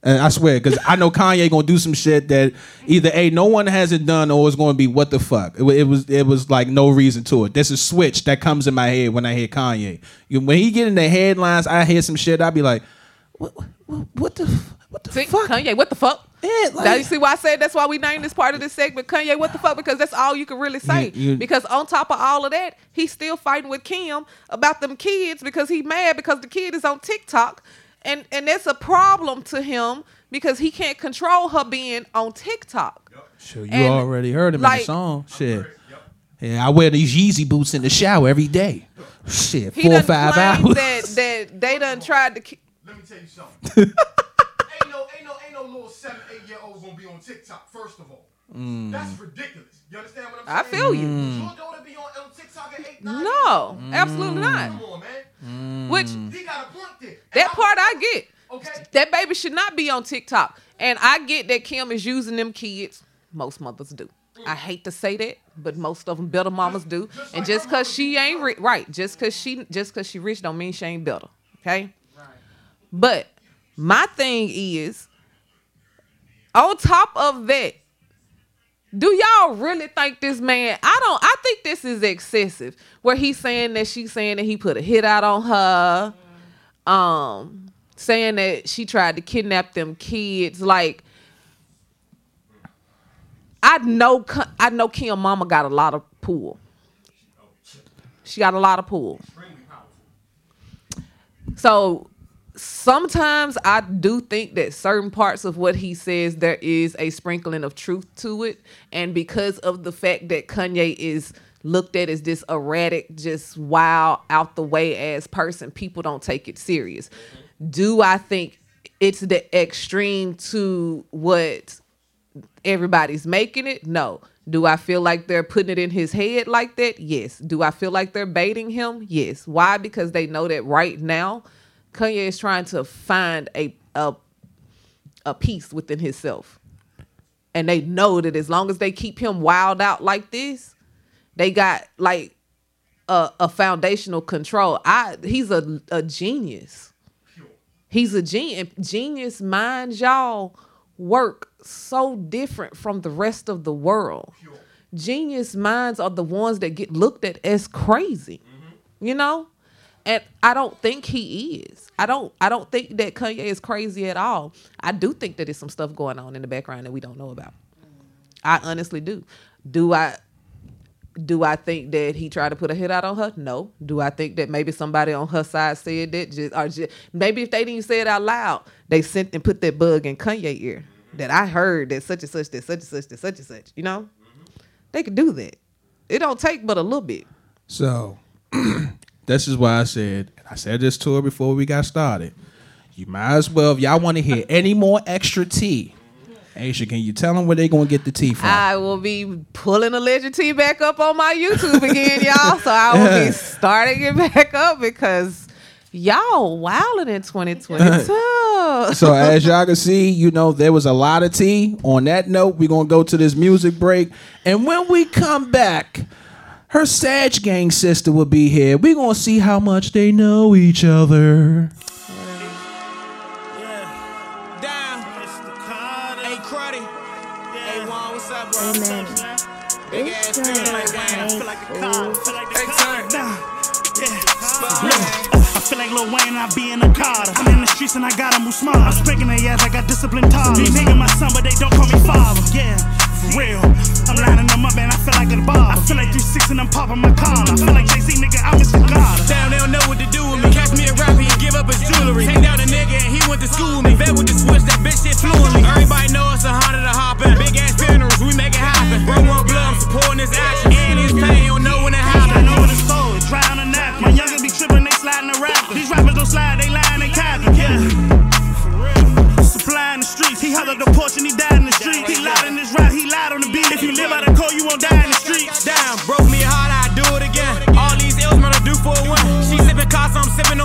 And I swear, because I know Kanye gonna do some shit that either a no one hasn't done or it's gonna be what the fuck. It, it was it was like no reason to it. There's a switch that comes in my head when I hear Kanye. When he get in the headlines, I hear some shit. I be like, what what, what the f- what the See, fuck? Kanye, what the fuck? Yeah, like- now you see why I said that's why we named this part of this segment Kanye, what the fuck? Because that's all you can really say. You- you- because on top of all of that, he's still fighting with Kim about them kids because he mad because the kid is on TikTok. And and that's a problem to him because he can't control her being on TikTok. Sure, you And, already heard him in the song. Shit. Yeah, I wear these Yeezy boots in the shower every day. Shit, He four or five hours. that that they done tried to ki- Let me tell you something. *laughs* ain't no, ain't no, ain't no little seven, eight year old gonna be on TikTok. First of all, Mm. that's ridiculous. You understand what I I'm saying? I feel you. Your daughter be on, on TikTok at eight, nine. No, Mm. absolutely not. Come on, man. Which He got a point there. That I- part I get. Okay. That baby should not be on TikTok. And I get that Kim is using them kids. Most mothers do. I hate to say that, but most of them better mamas do. And just cause she ain't ri- right, just cause she just cause she rich don't mean she ain't better. Okay. But my thing is, on top of that, do y'all really think this man? I don't. I think this is excessive. Where he's saying that she's saying that he put a hit out on her, um, saying that she tried to kidnap them kids. Like, I know, I know Kim Mama got a lot of pull. She got a lot of pull. So sometimes I do think that certain parts of what he says there is a sprinkling of truth to it, and because of the fact that Kanye is looked at as this erratic, just wild, out the way ass person, people don't take it serious. Do I think it's the extreme to what everybody's making it? No. Do I feel like they're putting it in his head like that? Yes. Do I feel like they're baiting him? Yes. Why? Because they know that right now, Kanye is trying to find a a, a peace within himself. And they know that as long as they keep him wild out like this, they got like a, a foundational control. I he's a, a genius. He's a genius. Genius minds, y'all, work so different from the rest of the world. Genius minds are the ones that get looked at as crazy. You know? And I don't think he is. I don't I don't think that Kanye is crazy at all. I do think that there's some stuff going on in the background that we don't know about. I honestly do. Do I do I think that he tried to put a hit out on her? No. Do I think that maybe somebody on her side said that? Just or just maybe if they didn't say it out loud, they sent and put that bug in Kanye ear that I heard that such and such, that such and such, that such and such. You know, they could do that. It don't take but a little bit. So *clears throat* this is why I said, and I said this to her before we got started. You might as well, if y'all want to hear any more extra tea, Aisha, can you tell them where they gonna get the tea from? I will be pulling a legend T back up on my YouTube again, y'all. So I will be *laughs* starting it back up because y'all wilding in 2022. *laughs* so as y'all can see, you know there was a lot of tea. On that note, we're gonna go to this music break, and when we come back, her Sag Gang sister will be here. We're gonna see how much they know each other. Down. Hey, Cruddy. Hey, Juan, what's up, bro? Big ass feeling like Wayne. Feel like a car. Feel like the car. I feel like Lil Wayne, I be in a Carter. I'm in the streets and I gotta move smart. I'm spanking their ass, I got disciplined ties. These niggas my son, but they don't call me father. Yeah, for real. I'm lining them up and I feel like a bar. I feel like 3-6 and I'm popping my collar. I feel like Jay-Z, nigga, I'm Mr. God. Damn, they don't know what to do with me. Catch me a rapper, he give up his jewelry. Take down a nigga and he went to school with me. Vet with the switch, that bitch shit fluently. Everybody know it's a hundred to hop in. Big ass funerals, we make it happen. Bro, one blood, I'm supporting this action. And his pain, don't know when it I happen. know what it's dry on the nap. My youngin' be trippin', they sliding the rapper. These rappers don't slide, they lying, they capping. Yeah. Supply in the streets. He up the porch and he died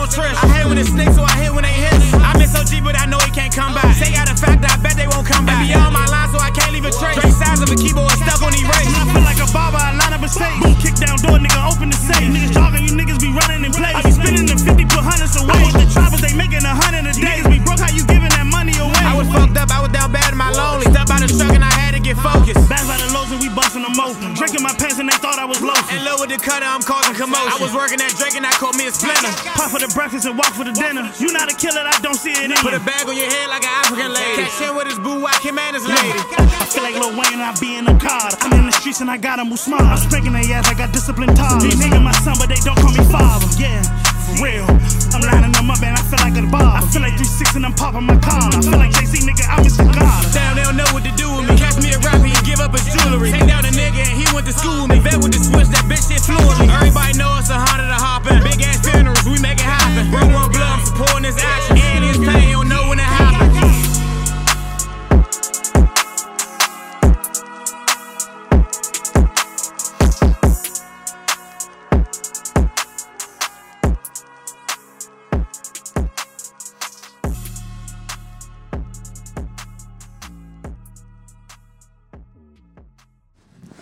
I'm sipping on Trish. I hate when it's snakes, so I hit when they hit. I miss OG, but I know he can't come back. Take out a factor, I bet they won't come back. Be on my line, so I can't leave a trace. Straight sides of a keyboard stuck on erase. I feel like a barber, I line up a safe. Boom, kick down door, nigga, open the safe. Niggas talking, you niggas be running in place. I be spinning the 50 put hundreds away. I the choppers, they making a hundred a day. Niggas be broke, how you giving that money away? I was fucked up, I was down bad in my lonely. Step out the truck and I had to get focused. Bags by the lows and we busting them open. Drinking my pants and they thought I was loafing. And low with the cutter, I'm causing commotion. I was working at Drake and I caught splinter. Pop for the breakfast and walk for the dinner. You not a killer, I don't see it in Put a bag on your head like an African lady. Catch him with his boo, whack him and his lady. I feel like Lil Wayne, I be in a car. I'm in the streets and I gotta move smart. I'm spanking their ass, I got disciplined ties. These niggas my son, but they don't call me father. Yeah, real. I'm lining them up and I feel like a bar. I feel like 3-6 and I'm popping my collar. I feel like Jay-Z, nigga, I'm Mr. God. Damn, they don't know what to do with me. Catch me a rapper, he give up his jewelry. Take down a nigga and he went to school with me. Vet with the switch, that bitch shit fluently. Everybody know it's a hundred to hop in. Big ass funerals, we make it happen. Bro, one blood, supporting this action. And his pain,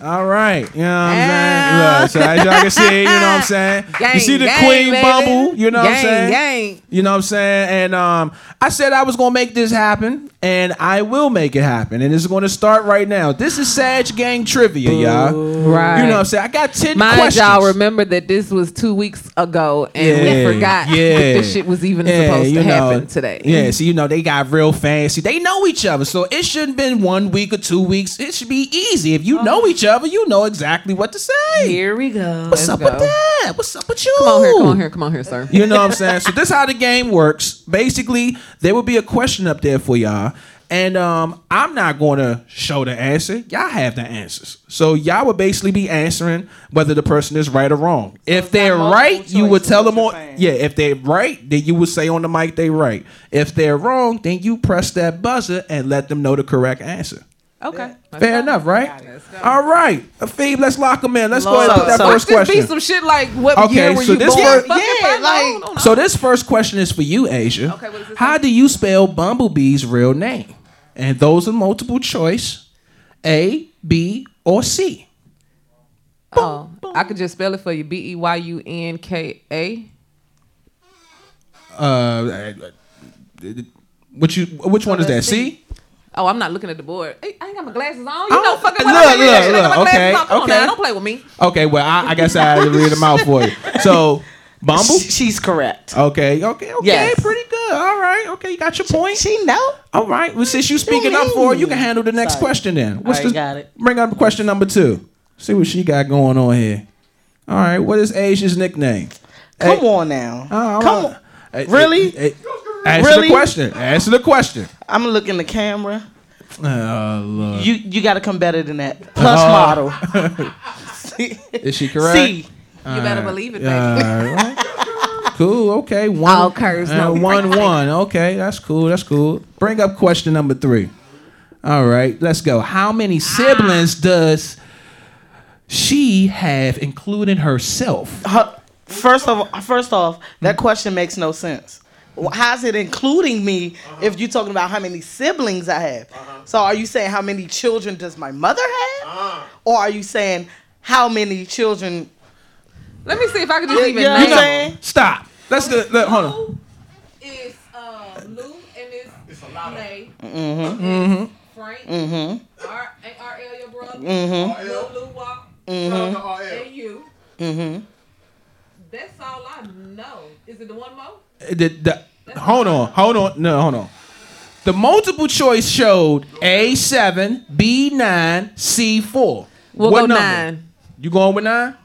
All right, you know what I'm saying? Look, so as y'all can see, you know what I'm *laughs* saying? you see the gang, Queen baby. Bumble, you know what I'm Gang, saying? gang. You know what I'm saying? And um, I said I was gonna make this happen, and I will make it happen. And it's gonna start right now. This is Sag Gang trivia, y'all. Right. You know what I'm saying? I got 10 Mind questions. y'all, remember that this was two weeks ago, and Yeah, we forgot *laughs* yeah. that this shit was even Yeah, supposed to know, happen today. Yeah, so you know they got real fancy. They know each other, so it shouldn't been one week or two weeks. It should be easy. If you know each other, you know exactly what to say. Here we go. What's Let's up go. with that? What's up with you? Come on here, come on here, come on here, sir. You know what I'm saying? So this is how the game works. Basically, there will be a question up there for y'all. And um, I'm not going to show the answer. Y'all have the answers. So y'all would basically be answering whether the person is right or wrong. if they're right, you would tell them on. saying. Yeah, if they're right, then you would say on the mic they're right. If they're wrong, then you press that buzzer and let them know the correct answer. Okay. Fair enough, right? All right, Phoebe, let's lock them in. Let's go ahead and put that so- first Just be some shit like what Okay, year were so you this born? first- Fucking Yeah, fuck, like- no, no, no. So this first question is for you, Azya. Okay, what is this How one? do you spell Bumblebee's real name? And those are multiple choice: A, B, or C. Oh, I could just spell it for you. B E Y U N K A. Uh, uh, uh, uh which you? Which one is that? C. Oh, I'm not looking at the board. Hey, I ain't got my glasses on. You Oh, know, fucking look, when I read look, that shit, I got my look, glasses okay, on. Come on okay. now, don't play with me. Okay, well, I, I guess I had to read them out for you. So, Bumble. She's correct. Okay, okay, okay, Yes. pretty good. All right, okay, you got your point. She know. All right. Well, since you speaking up for her, you can handle the next Sorry. question then. What's All right, the, got it. Bring up question number two. See what she got going on here. All right. What is Azya's nickname? Come Hey- on now. Oh, Come on. Hey, Really? hey, hey, Answer Really? the question. Answer the question. I'm gonna look in the camera. Oh Lord. You you got to come better than that. Plus Oh. model. *laughs* Is she correct? C. You better believe it, baby. All right. *laughs* cool. Okay. One. All curves, uh, no *laughs* one. breaks. One. Okay. That's cool. That's cool. Bring up question number three. All right. Let's go. How many siblings does she have, including herself? Her- First of first off, that question makes no sense. Wh- How's it including me if you're talking about how many siblings I have? So are you saying how many children does my mother have, or are you saying how many children? Let me see if I can just even you know name what I'm saying? Stop. Let's go. Let, hold on. Lou is uh, Lou and it's, it's a lot Nay. Mm-hmm. Frank. Mm-hmm. R RL your brother. Mm-hmm. Lil Lou Walk. Mhm. And you. Mm-hmm. That's all I know. Is it the one more? The, the, hold on, hold on, no, hold on. The multiple choice showed A seven, B nine, C four. We'll what go number? nine. You going with nine?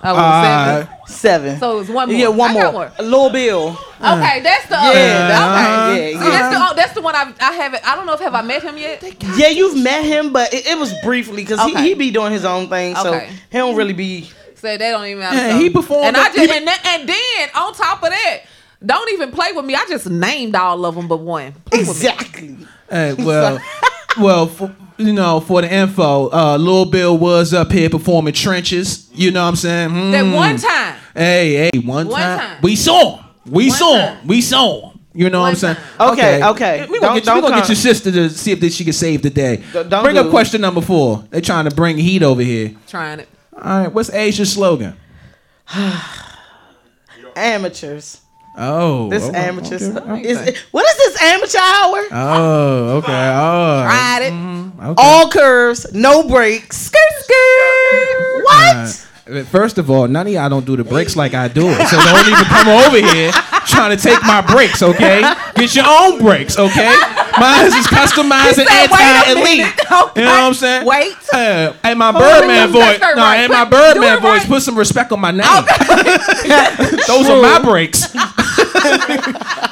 I was Uh, seven. Seven. So it's one more. Yeah, one I more. got one. A Lil Bill. Okay, that's the Yeah, other. okay. yeah, See, yeah. that's the oh, that's the one I I haven't. I don't know if have I met him yet. Yeah, you've met him, but it, it was briefly because Okay. he, he be doing his own thing, so Okay. he don't really be. So they don't even. Yeah, so- he performed and I just and, then, and then on top of that, don't even play with me. I just named all of them but one. Play. Exactly. Hey, well, *laughs* well, for, you know, for the info, uh, Lil Bill was up here performing trenches. You know what I'm saying? Hmm. That one time. Hey, hey, one, One time. time. we saw him. We One saw time. him. We saw him. You know what I'm One saying? time. Okay, okay. We Don't- gonna, get, we gonna get your sister to see if she can save the day. D- don't bring do up it. question number four. They're trying to bring heat over here. Trying it. All right, what's Azya's slogan? *sighs* Amateurs. Oh, This okay, amateurs. okay. Is it- what is this amateur hour? Oh, okay. *laughs* Oh, Tried it. okay. All curves, no brakes. Skirt, skirt. What? Uh, First of all, none of y'all don't do the breaks like I do it. So *laughs* don't even come over here trying to take my breaks, okay? Get your own breaks, okay? Mine is customized and said, "Wait anti-elite. minute." You know what I'm saying? Wait. Uh, and my Birdman voice. No, right. and my Birdman voice. right. Put some respect on my name. *laughs* Those are my breaks.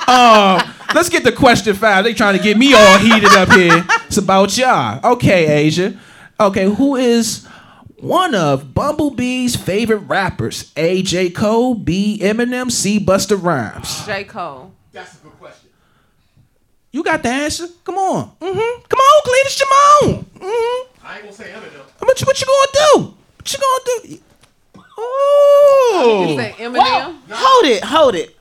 uh, *laughs* let's get to question five. They trying to get me all heated up here. It's about y'all. Okay, Azya. Okay, who is one of Bumblebee's favorite rappers? A. J. Cole, B. Eminem, C. Busta Rhymes. J Cole. That's a good question. You got the answer. Come on. Mm-hmm. Come on, Cletus Jamon. Mm-hmm. I ain't gonna say Eminem. What you, what you gonna do? What you gonna do? You Oh. say Eminem. Hold it, hold it.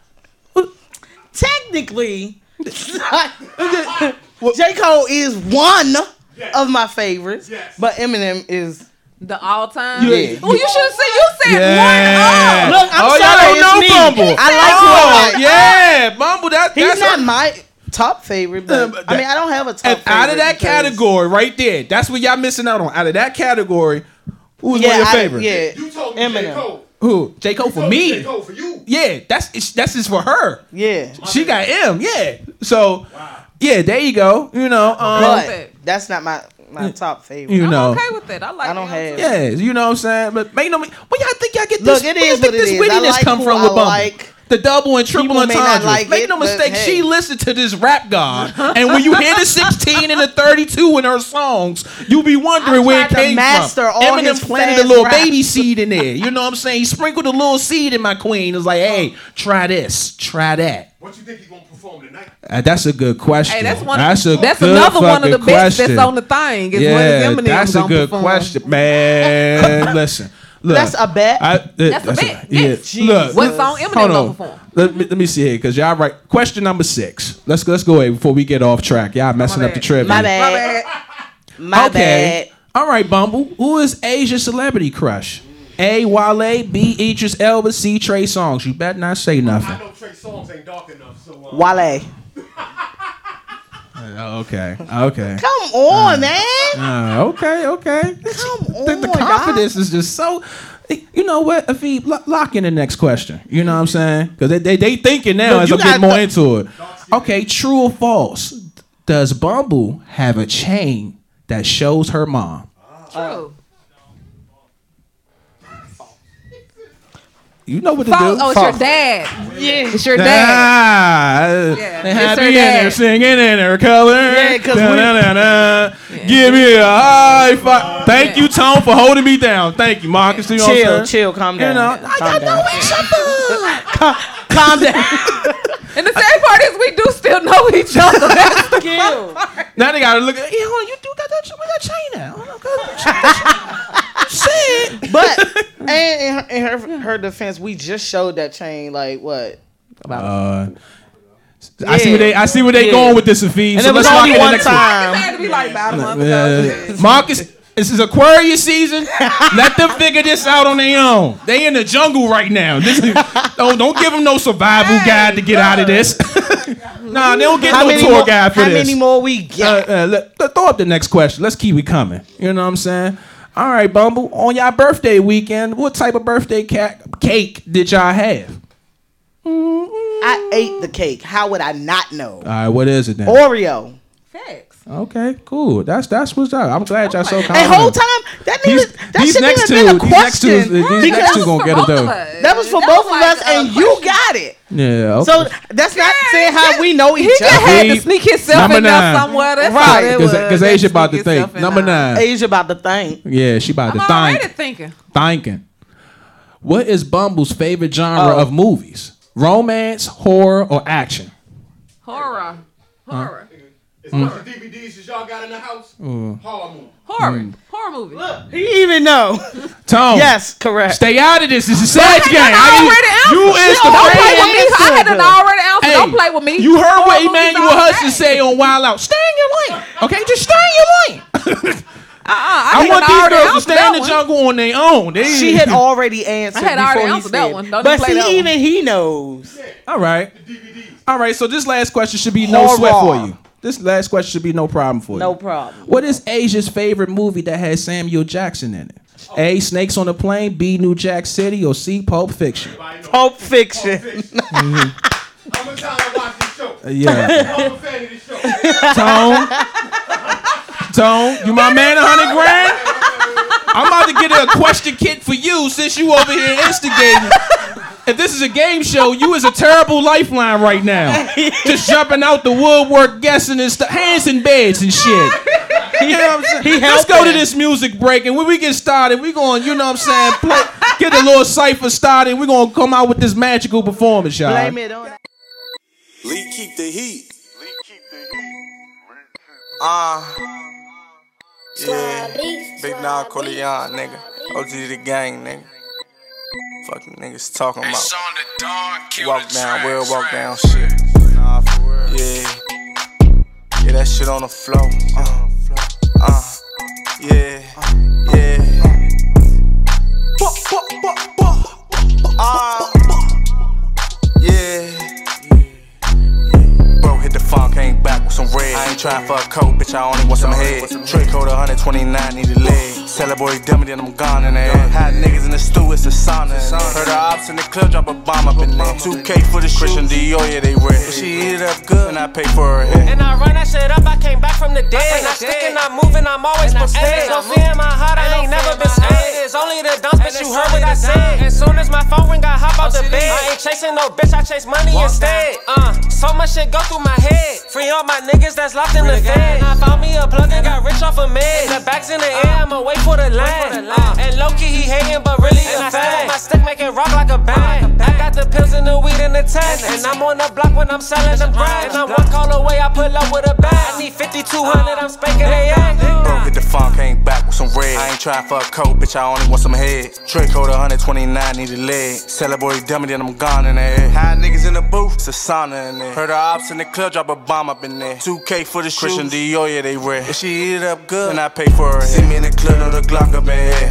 Technically, *laughs* *laughs* J. Cole is one of my favorites, Yes. but Eminem is. The all time. Yeah. Oh, you should have said you said Yeah. one. Look, I'm oh, sorry, y'all don't know. Bumble. I like oh, what I- yeah, Bumble. That, He's that's not a- my top favorite, Uh, but but I mean, I don't have a top and favorite. out of that because- category right there, that's what y'all missing out on. Out of that category, who's yeah, one of your I- favorites? Yeah, You told me J. Eminem. Cole. Who? J Cole You for me. J. Cole for you. Yeah, that's it's, that's just for her. Yeah, She got M. Yeah. So, yeah, there you go. You know, um, but that's not my my top favorite. you I'm know. okay with it. I like. I don't have- too. Yeah, you know what I'm saying? But make no where y'all think y'all get this? Look, it where y'all is think what it this is. I wittiness like come who from I with Bumble? like. The double and triple People entendre. like Make it, no mistake, hey. she listened to this rap god, and when you hear the 16 and the 32 in her songs, you'll be wondering I where it came master from. all Eminem his planted a little rap. baby seed in there. You know what I'm saying? He sprinkled a little seed in my queen. It was like, hey, try this, try that. What you think he gonna perform tonight? Uh, that's a good question. Hey, that's one. That's a that's good another one of the best question. that's on the thing. Is yeah, when is Eminem that's a good perform. question, man. *laughs* Listen, look, That's a bet? I, uh, That's a bet, yeah yes. Look, What song Eminem hold gonna on. perform? Let me, let me see here, cause y'all right. Question number six. Let's let's go ahead before we get off track. Y'all messing up the bad. trivia. My My bad. bad. My okay. bad. All right, Bumble. Who is Azya's celebrity crush? A. Wale, B. Idris Elba, C. Trey Songz. You better not say nothing. I nothing. know Trey Songz ain't dark enough, so uh, Wale. *laughs* Uh, okay, okay. Come on, man. Uh, okay, okay. Come the, the on, confidence is just so. You know what, Afib? Lo- lock in the next question. You know what I'm saying? Because they, they they thinking now Look, as you I'm getting more gotta into it. Okay, true or false? Does Bumble have a chain that shows her mom? True. You know what to False. do. Oh, it's your dad. Yeah. It's your dad. Ah, Yeah, they it's happy her in there singing in her color. Yeah, 'cause we- Da-da-da-da. Give me a high five. Thank you, Tom, for holding me down. Thank you, Marcus. You know what I'm Chill, saying? chill, calm You down. know, I got down. no each Calm, calm down. *laughs* And the sad part is we do still know each other. *laughs* That's the Chill. Now they gotta look at. Yeah, hold on, you do got that? We got chain now. Hold on, got- Shit. *laughs* But and in her, in her her defense, we just showed that chain. Like what? Uh, I see where they. I see where they Yeah. going with this, Afid. And So it was let's lock only the one next one. It time. had to be like about a month ago. Uh, Marcus, this is Aquarius season. *laughs* Let them figure this out on their own. They in the jungle right now. This is, don't don't give them no survival guide to get out of this. *laughs* nah, they don't get How no tour more? guide for how this. many more we Uh, get? uh, let, let- throw up the next question. Let's keep it coming. You know what I'm saying? All right, Bumble. On y'all birthday weekend, what type of birthday ca- cake did y'all have? I ate the cake. How would I not know? All right, what is it then? Oreo. Facts. Okay, cool. That's that's what's up. I'm glad y'all so And confident. whole time that These, that these shouldn't next even two, been a these next two, question. these next two gonna get it though. that was for both of us, and you got it. Yeah. Okay. So that's not saying how we know He each just other. had to sneak himself number in there somewhere. That's Right. Because was. because Just Azya about to think. Number nine. Azya about to think. Yeah, she about I'm to already think. thinking. Thinking. What is Bumble's favorite genre Oh. of movies? Romance, horror, or action? Horror. Horror. As much as DVDs as y'all got in the house, horror movie. Horror. Mm. Horror movie. Look, he even know. *laughs* Tone. yes, correct. Stay out of this. This is sad game. I I- already answered. You is the Don't play with me. I had an already answer. Hey, Don't play with me. You heard Horror what Emmanuel Hudson say on Wild Out. Stay in your lane. Okay, just stay in your lane. Uh-uh, I, *laughs* I had want these already girls to answered stay in the one. jungle on their own. They, She had already answered I had already answered that one. Don't but see, that one. even he knows. All right. All right, so this last question should be no sweat for you. This last question should be no problem for you. No problem. What is Azya's favorite movie that has Samuel Jackson in it? A. Snakes on a Plane. B. New Jack City. Or C. Pulp Fiction. Pulp Fiction. How many times I watch this show? Uh, yeah. I'm a fan of this show. Tone. Tone. You my man, a hundred grand. I'm about to get a question kit for you since you over here instigating. If this is a game show, you is a terrible lifeline right now. *laughs* Just jumping out the woodwork, guessing and stuff, hands in beds and shit. You know what I'm saying? He Let's go to this music break, and when we get started, we going, you know what I'm saying, play, get a little cipher started. And we're gonna come out with this magical performance, y'all. Blame it on. Lee keep the heat. keep Uh, yeah. Big Dog Corleone, nigga. OG the gang, nigga. Fucking niggas talking about. Walk down, we'll walk down shit. Nah, for real. Yeah. Yeah, that shit on the floor. Uh, uh, yeah. Yeah. Uh, yeah. Bro, hit the funk, ain't back with some red. I ain't trying for a coat, bitch, I only want some head. Trick code 129, need a leg. Sell a boy dummy, then I'm gone in there. Hot niggas in the stew, it's a sauna. Heard the ops in the club, drop a bomb up in there. 2K for the Christian Dior, yeah, they red. But she eat it up good, and I pay for her head. And I run that shit up, I came back from the dead. And I'm not sticking, not moving, I'm always prepared. No fear in my heart, I ain't never been scared. It's only the dumps, bitch, you heard what I said. As soon as my phone ring, I hop out the bed. I ain't chasing no bitch, I chase money instead. Uh, so much shit go through my head. Free all my niggas that's locked in the fed. I found me a plug and got rich off a med. The bags in the air, I'ma wait for the land. Uh, and low key, he hating, but really a fan. My stick make it rock like a band. I got the pills and the weed in the tank. And I'm on the block when I'm selling them brand. And I'm one call away, I pull up with a bag. I need 5200, I'm spanking they act. Bro, hit the funk, ain't back with some red. I ain't trying for a coat, bitch, I only want some head. Trick code 129, need a leg. Sell a boy dummy, then I'm gone in there. High niggas in the booth, it's a sauna in there. Heard the ops in the club, drop a bomb up in there. 2K for the Christian Dior, yeah, they red. If she eat it up good, and I pay for her head. See me in the club, know the Glock up.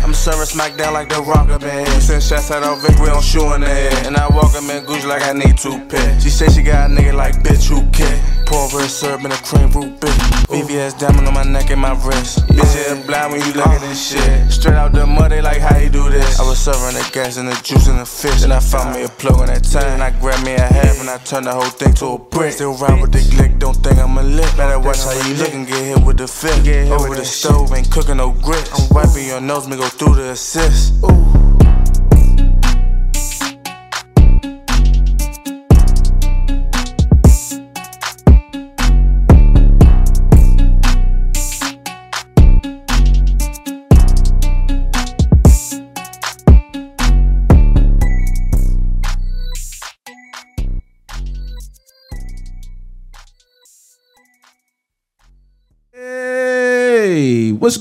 I'm serving smackdown like the rock up in here. Send shots out on Vic, we don't shoot in the head. And I walk up in Gucci like I need two pet. She say she got a nigga like bitch, who care? Pour a syrup in a cream root bitch. VVS diamond on my neck and my wrist. Bitch, yeah, blind when you look at this shit. Straight out the mud, they like how you do this. I was serving the gas and the juice and the fish. Then I found me a plug on that time. And I grabbed me a half and I turned the whole thing to a brick. Still ride with the glick, don't think I'm a lick. Better watch how you look and get hit with the. Get hit over the stove, ain't cooking no grits. I'm wiping your nose, me go through the assist. Ooh.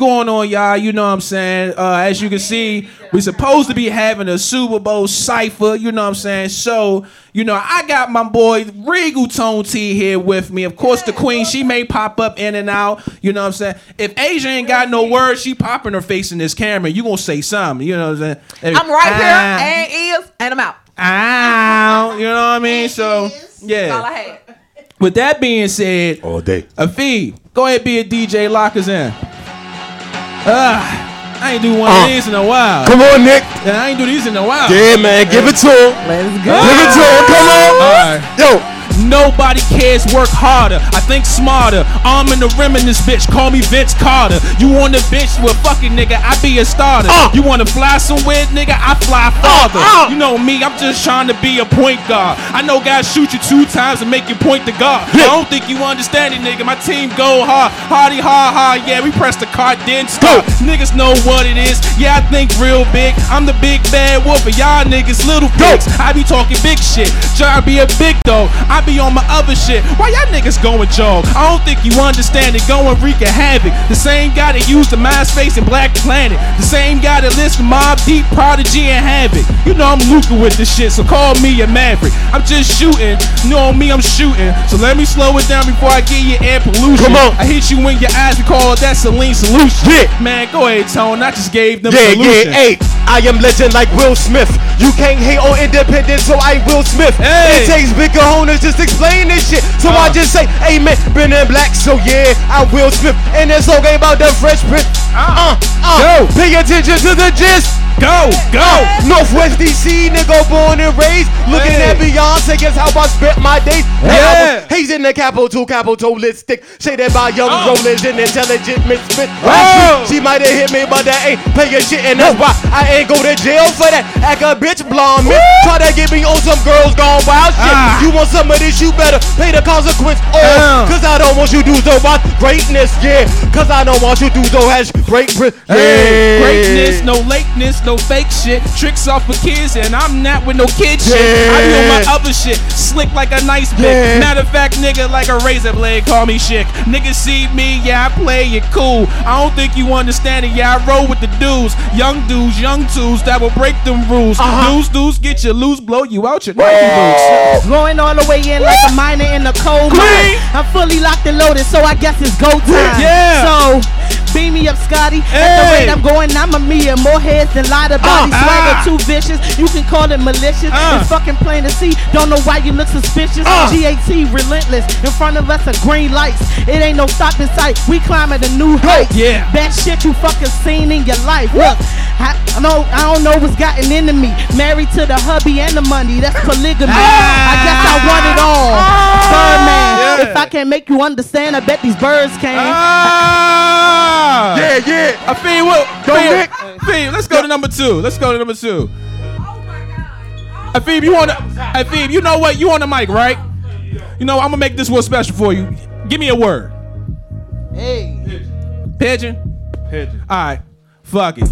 Going on, y'all? You know what I'm saying? Uh, as you can see, we supposed to be having a Super Bowl cipher. You know what I'm saying? So, you know, I got my boy Regal Tone T here with me. Of course, the Queen, she may pop up in and out. You know what I'm saying? If Azya ain't got no words, she popping her face in this camera. You gonna say something? You know what I'm saying? I'm right Ah, here and is and I'm out. Ow, you know what I mean? So, That's all yeah. I had. With that being said, All day. Afib, go ahead, be a DJ. Lock us in. Ah, I ain't do one Uh. of these in a while. Come on, Nick. Yeah, I ain't do these in a while. Yeah, man. Give it to him. Let's go. Give it to him. Come on. All right. Yo. Nobody cares, work harder. I think smarter. I'm in the rim in this bitch. Call me Vince Carter. You on the bench with fucking nigga, I be a starter. Uh. You wanna fly somewhere, nigga? I fly uh, uh. farther. You know me, I'm just trying to be a point guard. I know guys shoot you two times and make you point the guard. I don't think you understand it, nigga. My team go hard. Hardy, hard, hard. Yeah, we press the card, then start. Niggas know what it is. Yeah, I think real big. I'm the big bad wolf, and y'all niggas little pigs. I be talking big shit. Try to be a big dog. I be on my other shit. Why y'all niggas going jog? I don't think you understand it. Going wreaking havoc. The same guy that used the MySpace and Black Planet. The same guy that lists Mobb Deep, Prodigy, and Havoc. You know I'm lucrative with this shit, so call me a maverick. I'm just shooting. You know me, I'm shooting. So let me slow it down before I get you air pollution. Come on. I hit you in your eyes. We call that saline solution. Yeah. Man, go ahead, Tone. I just gave them Yeah, solution. yeah, hey, I am legend like Will Smith. You can't hate on independence, so I Will Smith. Hey. It takes big cojones just explain this shit. So I Uh. just say, amen, been in black, so yeah, I Will Smith. And it's okay about the Fresh Prince. Uh, uh, uh. Yo. Pay attention to the gist. Go, go. Northwest DC, nigga, born and raised. Looking Hey. at Beyonce, guess how I spent my days. Yeah. was hazing the capital, capitalistic. Shaded by young Oh. rollers and intelligent misfits. Whoa. She, she might have hit me, but that ain't paying shit, and that's why I ain't go to jail for that. Act a bitch blonde me. Try to get me on some girls gone wild shit. Ah. You want some of this, you better pay the consequence. Oh, Uh. cause I don't want you to do watch greatness, yeah. Cause I don't want you to do has great, yeah. Hey, greatness, no lateness, no fake shit. Tricks off for kids, and I'm not with no kid shit. I be on my other shit, slick like a nice blick. Yeah. Matter of fact, nigga, like a razor blade, call me chic. Niggas see me, yeah, I play it cool. I don't think you understand it, yeah, I roll with the dudes. Young dudes, young dudes that will break them rules. Uh-huh. Dudes, dudes, get you loose, blow you out your Nike boots. Going all the way in like a miner in the coal mine. I'm fully locked and loaded, so I guess it's go time. Yeah. So beam me up, Scotty. At the Hey. rate I'm going, I'm a million more heads than lot of bodies. Ah. Swagger too vicious. You can call it malicious. Ah. It's fucking plain to see. Don't know why you look suspicious. Ah. GAT relentless. In front of us are green lights. It ain't no stopping sight. We climbing a new height. Yeah. Best shit you fucking seen in your life. Look, I, I know I don't know what's gotten into me. Married to the hubby and the money. That's polygamy. I guess I want it all. Birdman. Yeah. If I can't make you understand, I bet these birds can. Ah! Yeah, yeah. I feel what? Go, Fee, Nick. Fee, let's go to number two. Let's go to number two. Oh Afib, you on the Afib, you know what? You on the mic, right? You know, I'm gonna make this one special for you. Give me a word. Hey. Pigeon? Pigeon. Alright. Fuck it.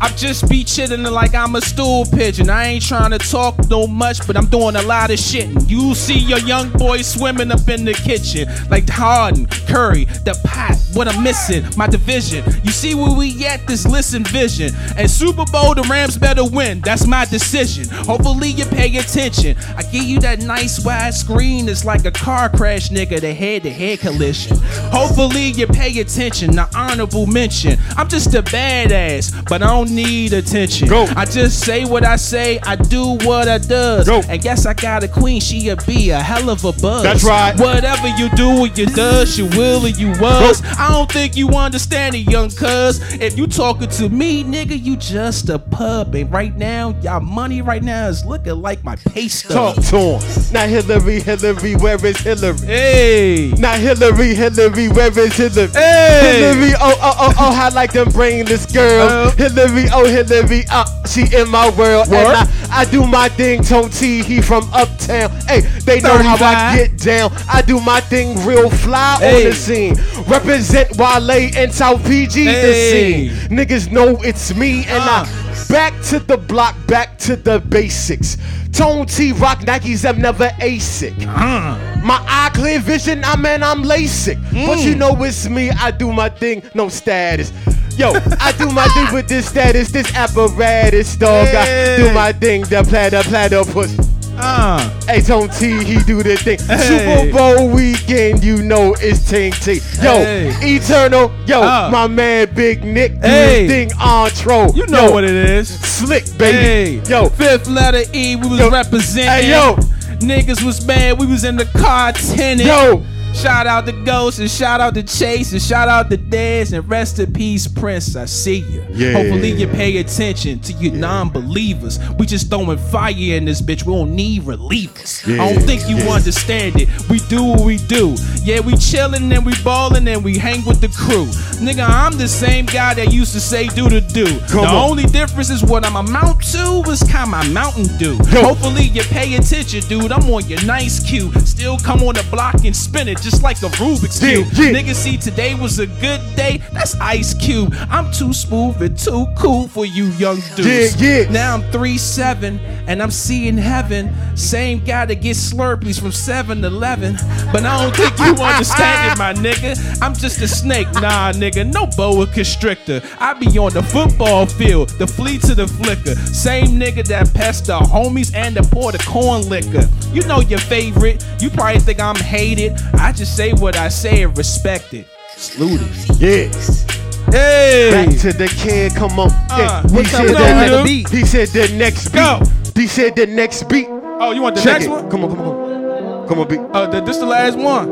I just be chillin' like I'm a stool pigeon. I ain't trying to talk no much, but I'm doing a lot of shit. You see your young boy swimming up in the kitchen like Harden, Curry, the pot. What I'm missing, my division. You see where we at? This listen vision. And Super Bowl, the Rams better win. That's my decision. Hopefully you pay attention. I give you that nice wide screen. It's like a car crash, nigga. The head-to-head collision. Hopefully you pay attention. The honorable mention. I'm just a badass, but I don't need attention. Go. I just say what I say. I do what I does. Go. And guess I got a queen. She'll be a hell of a buzz. That's right. Whatever you do or you does, you will or you was. I don't think you understand it, young cuz. If you talking to me, nigga, you just a pup. And right now, y'all money right now is looking like my pay Talk stub. to him. Not Hillary, Hillary, where is Hillary? Hey. Not Hillary, Hillary, where is Hillary? Hey. Hillary, oh, oh, oh, oh, I like them brainless girls. Uh. Hillary, oh, Hillary, uh, she in my world. Word. And I, I do my thing, Tone T, he from uptown. Hey, they know how I get down. I do my thing real fly on the scene. Represent Wale and South PG Hey. the scene. Niggas know it's me and Uh. I back to the block, back to the basics. Tone T rock Nikes, I'm never ASIC. Uh. My eye clear vision, I man, I'm LASIK. But you know it's me, I do my thing, no status. Yo, I do my thing with this status, this apparatus, dog. I do my thing, the platter, platter platypus. Uh. Hey, Tone T, he do the thing. Hey. Super Bowl weekend, you know it's Ting T. Yo, Hey. Eternal, yo, Uh. my man Big Nick do Hey. thing on tro. You know Yo, what it is. Slick, baby. Hey, Yo, fifth letter E, we was Yo. representing. Hey, yo. Niggas was mad, we was in the car tinted. yo, Shout out to Ghost and shout out to Chase and shout out to Dez and rest in peace, Prince. I see you. Yeah. Hopefully you pay attention to you non-believers. We just throwing fire in this bitch. We don't need relievers. I don't think you Yeah. understand it. We do what we do. Yeah, we chillin' and we ballin' and we hang with the crew. Nigga, I'm the same guy that used to say do to do. Come the on. only difference is what I'm amount to is kind of my Mountain Dew. Hopefully you pay attention, dude. I'm on your nice cue. Still come on the block and spin it just like a Rubik's cube. yeah. Nigga, see today was a good day. That's Ice Cube. I'm too smooth and too cool for you young dudes. Yeah, yeah. Now I'm three seven and I'm seeing heaven. Same guy that gets Slurpees from 7-Eleven. But I don't think you *laughs* understand it, my nigga. I'm just a snake, nah, nigga. No boa constrictor. I be on the football field, the flea to the flicker. Same nigga that pest the homies and the pour the corn liquor. You know your favorite. You probably think I'm hated. I just say what I say and respect it. Salute it. Yeah. Hey. Back to the kid, come on. Uh, Yeah. what's he up said with the that, next beat. He said the next beat. Go. He said the next beat. Oh, you want the Check next it. one? Come on, come on, come on. Come on, beat. Oh, th- this the last one.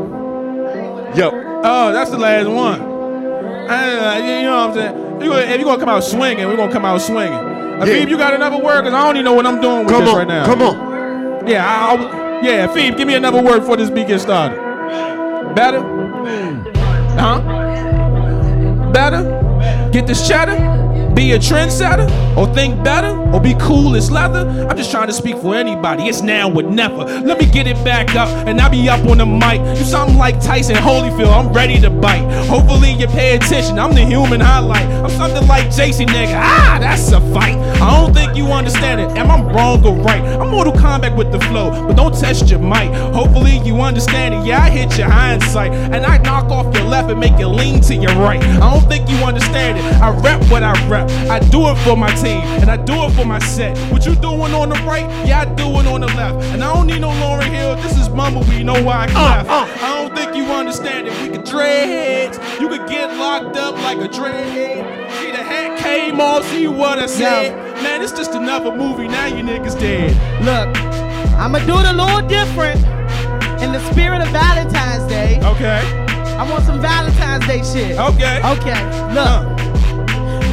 Yo. Oh, that's the last one. Uh, you know what I'm saying? You gonna, if you're gonna come out swinging, we're gonna come out swinging. Uh, Yeah. Phoebe, you got another word? Because I don't even know what I'm doing with Come this on, right now. come on. Yeah, I, I, yeah, Phoebe, give me another word before this beat gets started. Better? Huh? Better? Get this cheddar? Be a trendsetter? Or think better? Or be cool as leather? I'm just trying to speak for anybody. It's now or never. Let me get it back up and I'll be up on the mic. You something like Tyson Holyfield. I'm ready to bite. Hopefully you pay attention. I'm the human highlight. I'm something like Jason nigga. Ah, that's a fight. I don't think you understand it. Am I wrong or right? I'm Mortal Kombat with the flow, but don't test your might. Hopefully you understand it. Yeah, I hit your hindsight and I knock off your left and make you lean to your right. I don't think you understand it. I rep what I rep. I do it for my team and I do it for my set. What you doing on the right? Yeah, I do it on the left. And I don't need no Lauryn Hill. This is mama, we Know why I clap. Uh, uh. I don't think you understand it. We could dreadheads. You could get locked up like a dreadhead. See the hat came off. See what I said. Man, it's just another movie. Now you niggas dead. Look, I'ma do it a little different in the spirit of Valentine's Day. Okay. I want some Valentine's Day shit. Okay. Okay. Look. Uh.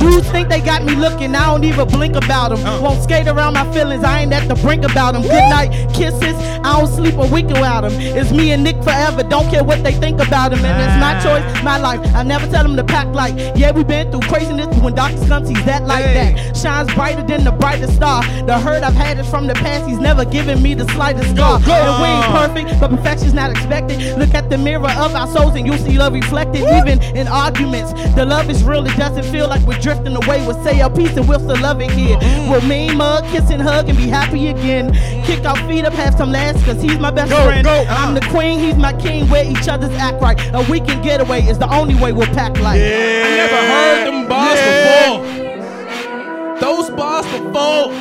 Dudes think they got me looking, I don't even blink about them. Uh. Won't skate around my feelings, I ain't at the brink about them. Good night, kisses, I don't sleep a week without them. It's me and Nick forever, don't care what they think about him. And it's my choice, my life. I never tell them to pack like, yeah, we been through craziness, but when doctors come, he's that like Hey. that. Shines brighter than the brightest star. The hurt I've had is from the past, he's never given me the slightest scar. go. And we ain't perfect, but perfection's not expected. Look at the mirror of our souls and you'll see love reflected. Even in arguments, the love is real. It doesn't feel like we're drifting away. We'll say our piece and we'll still love it here. Mm-hmm. We'll mean mug, kiss and hug and be happy again. Mm-hmm. Kick our feet up, have some laughs, cause he's my best Go, friend. go. I'm uh-huh. the queen, he's my king. where each other's act right. A weekend getaway is the only way we'll pack life. Yeah. I never heard them bars Yeah. before. Those bars before.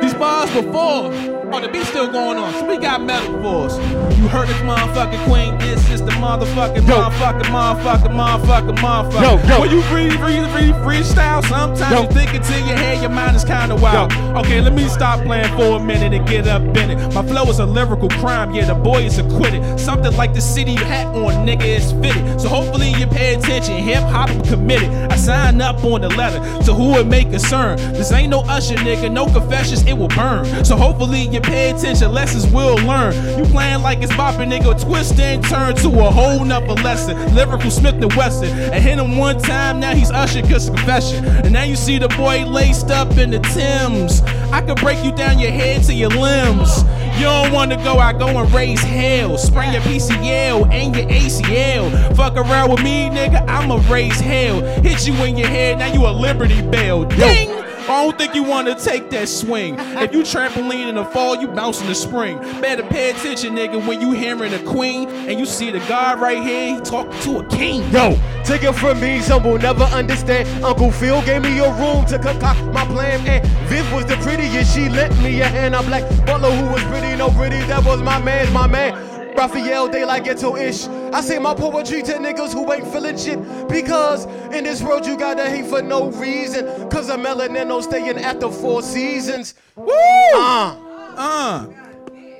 These bars before. Oh, the beat's still going on. So we got metaphors. You heard this motherfucking queen. This is the motherfucking, Yo. motherfucking, motherfucking, motherfucking, motherfucker. Yo, yo. When you free, free, free, freestyle, sometimes Yo. you think it till your head, your mind is kind of wild. Okay, let me stop playing for a minute and get up in it. My flow is a lyrical crime. Yeah, the boy is acquitted. Something like the city hat on, nigga, is fitted. So hopefully you pay attention. Hip hop committed. I sign up on the letter to who it may concern. This ain't no usher, nigga. No confessions, it will burn. So hopefully you pay attention. Lessons we'll learn. You playing like it's bopping, nigga. Twist and turn to a whole nother lesson. Lyrical Smith and Wesson. I hit him one time, now he's usher cause confession. And now you see the boy laced up in the Timbs. I could break you down your head to your limbs. You don't wanna go, I go and raise hell. Sprain your PCL and your ACL. Fuck around with me, nigga, I'ma raise hell. Hit you in your head, now you a Liberty Bell. Ding! I don't think you wanna take that swing. If you trampoline in the fall, you bounce in the spring. Better pay attention, nigga, when you hearing a queen and you see the guy right here, he talking to a king. Yo, take it from me, some will never understand. Uncle Phil gave me a room to concoct my plan, and Viv was the prettiest. She lent me a hand. I'm like Butler, who was pretty, no pretty. That was my man's my man. Raphael, they like ghetto-ish. I say my poetry to niggas who ain't feeling shit. Because in this world you gotta hate for no reason. Cause a melanin no staying at the four seasons. Woo! Uh. Uh.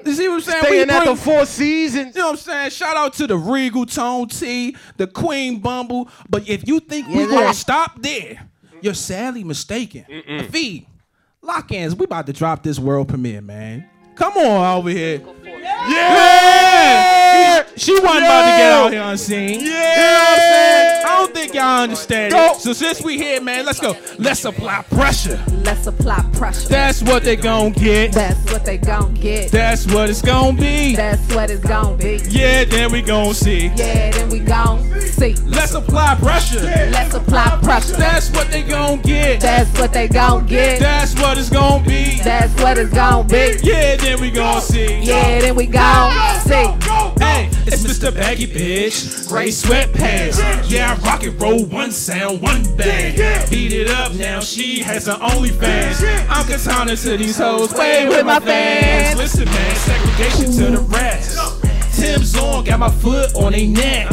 You see what I'm saying? Staying We at the Four Seasons. You know what I'm saying? Shout out to the Regal Tone T, the Queen Bumble. But if you think we Yeah, gonna stop there, you're sadly mistaken. Fee, lock-ins, we about to drop this world premiere, man. Come on over here. Yeah! She wasn't about to get out here unseen. You know what I'm saying? I don't think y'all understand it. So since we here, man, let's go. Let's apply pressure. Let's apply pressure. That's what they gon' get. That's what they gon' get. That's what it's gon' be. That's what it's gon' be. Yeah, then we gon' see. Yeah, then we gon' see. Let's apply pressure. Let's apply pressure. That's what they gon' get. That's what they gon' get. That's what it's gon' be. That's what it's gon' be. Yeah, then we gon' see. Yeah, then we gon' see. Hey, it's Mr. Baggy Bitch. Gray sweatpants. Yeah, I rock and roll one sound, one bang. Beat it up now, she has her OnlyFans. I'm Katana to these hoes, way with my fans. Listen, man, segregation to the rest. Tim's on, got my foot on they neck.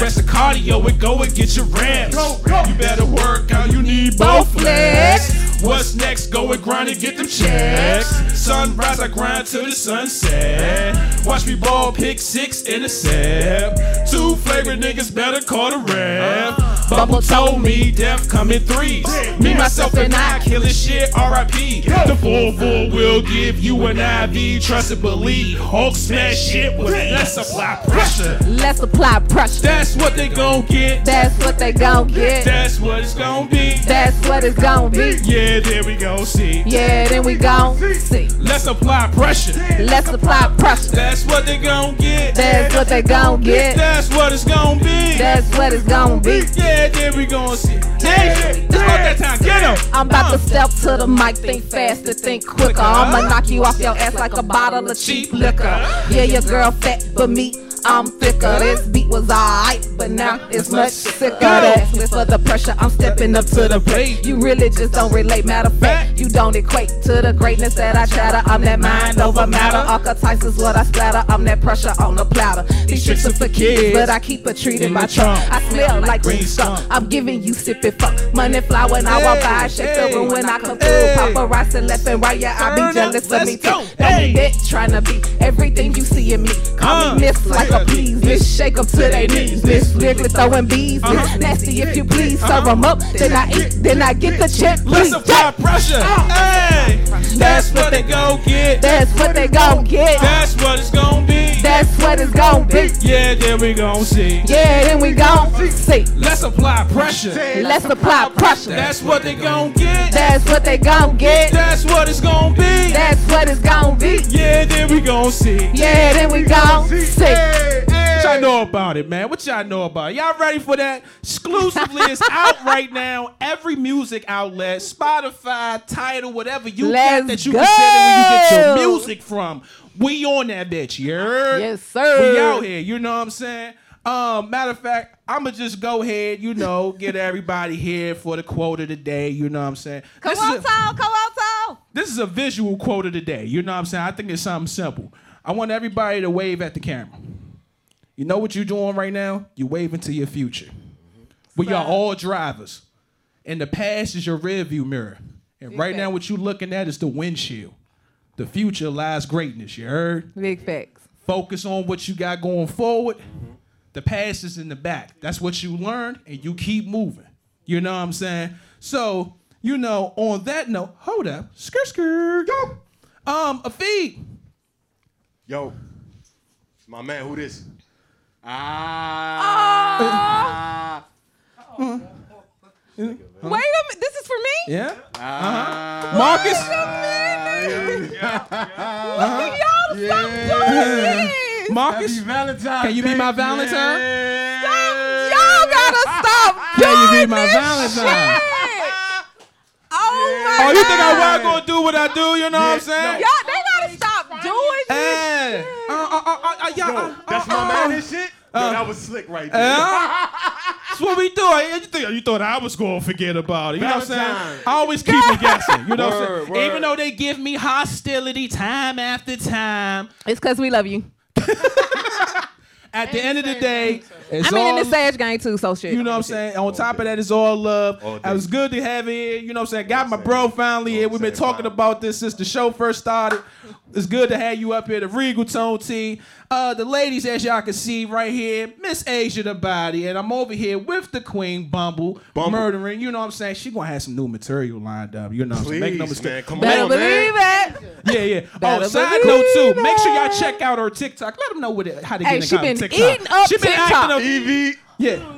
Rest the cardio and go and get your reps. You better work out, you need both legs. What's next? Go and grind and get them checks. Sunrise, I grind to the sunset. Watch me ball, pick six in a set. Two flagrant niggas better call the rep. Bumble told me death coming threes. Me, myself, and I killing shit, RIP. The 4 4 will give you an IV. Trust and believe. Hulk smash shit with less apply pressure. Let's apply pressure. That's what they gon' get. That's what they gon' get. That's what it's gon' be. That's what it's gon' be. Yeah, there we go. See. Yeah, then we gon' see. Let's apply pressure. Let's apply pressure. That's what they gon' get. That's what they gon' get. That's what it's gon' be. That's what it's gon' be. We see. Hey, it's about that time. Get 'em. I'm about to step to the mic, think faster, think quicker. I'ma knock you off your ass like a bottle of cheap liquor. Yeah, your girl fat, but me, I'm thicker. This beat was alright, but now it's much sicker. That's with for the pressure, I'm stepping up to the plate. You really just don't relate. Matter of fact, you don't equate to the greatness that I chatter. I'm that mind over matter. Archetypes is what I splatter. I'm that pressure on the platter. These tricks are for kids, but I keep it treated my trunk. I smell like green skunk. I'm giving you sipping funk. Money fly when I walk by, shake the room when I come through. Paparazzi left and right, yeah, I be jealous of me too. Don't be bitch trying to be everything you see in me. Call me miss like please, miss shake 'em to their knees, miss lyrically throwing bees, uh-huh. miss nasty if you please. Serve uh-huh. 'em up, then I eat, then I get the check. Let's apply pressure. Uh. Hey, that's what they gon' get. That's what they gon' get. That's what it's gon' be. That's what it's gon' be. Yeah, then we gon' see. Yeah, then we gon' see. Let's apply pressure. Let's apply pressure. That's what they gon' get. That's what they gon' get. That's what it's gon' be. That's what it's gon' be. Yeah, then we gon' see. Yeah, then we gon' see. What y'all know about it, man? What y'all know about it? Y'all ready for that? Exclusively, it's *laughs* out right now. Every music outlet, Spotify, Tidal, whatever you Let's got that you go. consider where you get your music from. We on that bitch, you heard? Yes, sir. We out here, you know what I'm saying? Um, matter of fact, I'ma just go ahead, you know, get everybody here for the quote of the day. You know what I'm saying? Come This on, a- Tom. Come on, Tom. this is a visual quote of the day. You know what I'm saying? I think it's something simple. I want everybody to wave at the camera. You know what you're doing right now? You're waving to your future. We are all drivers. And the past is your rearview mirror. And right now, what you're looking at is the windshield. The future lies greatness, you heard? Big facts. Focus on what you got going forward. The past is in the back. That's what you learned, and you keep moving. You know what I'm saying? So, you know, on that note, hold up. Skirt, skirt, go. Um, a feed. Yo, my man, who this? Ah. Wait a minute. This is for me? Yeah. Ah. Uh-huh. Marcus. Look at y'all to stop doing this. Marcus. Can you be my Valentine? Y'all gotta stop Can you be my Valentine? shit. Oh my Oh, you think I God. was gonna do what I do? You know what I'm saying? Y'all, they gotta stop doing this Hey. shit. Uh, uh, uh, uh, uh, yeah, uh, that's uh, my uh, man and shit. Yo, uh, that was slick right there. Yeah. *laughs* That's what we do. You think you thought I was gonna forget about it? You know what I'm saying? I always keep it guessing. You know what I'm saying? word. Even though they give me hostility time after time, It's because we love you. *laughs* at the end of the day, It's I mean, in the Sage gang too, so shit. You know what I'm saying? On top of that, it's all love. All day. It was good to have it here. You know what I'm saying? Got my bro finally here. We've been talking about this since the show first started. It's good to have you up here, the Regal Tone team. Uh, the ladies, as y'all can see right here, Miss Azya the Body, and I'm over here with the Queen Bumble, Bumble. murdering. You know what I'm saying? She gonna have some new material lined up. You know what I'm saying? Make no mistake. man, come Better on, believe man. it. Yeah, yeah. Oh, Better side note too. Make sure y'all check out her TikTok. Let them know what it, how to get Hey, get in she contact been TikTok. eating up she been TikTok. acting up. EV Yeah.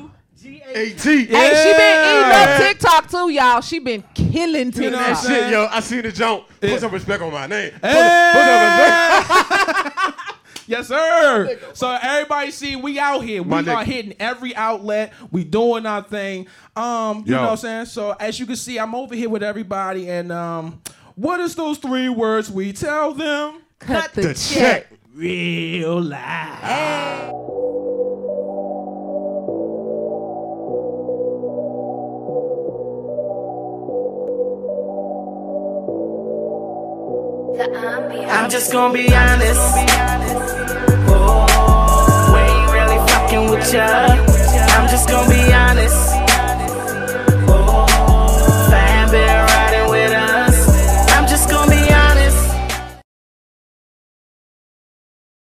AT. Hey, she been eating up TikTok too, y'all. She been killing You know what I'm TikTok. saying? Shit, yo, I seen the jump. Put some respect on my name. Put, Hey! put some respect. *laughs* Yes, sir. So everybody see we out here. We My are nigga. hitting every outlet. We doing our thing. Um, you Yo. know what I'm saying? So as you can see, I'm over here with everybody. And um, what is those three words we tell them? Cut the, The check. check. Real life. I'm just gonna be honest. Oh, we ain't really fucking with ya. I'm just gonna be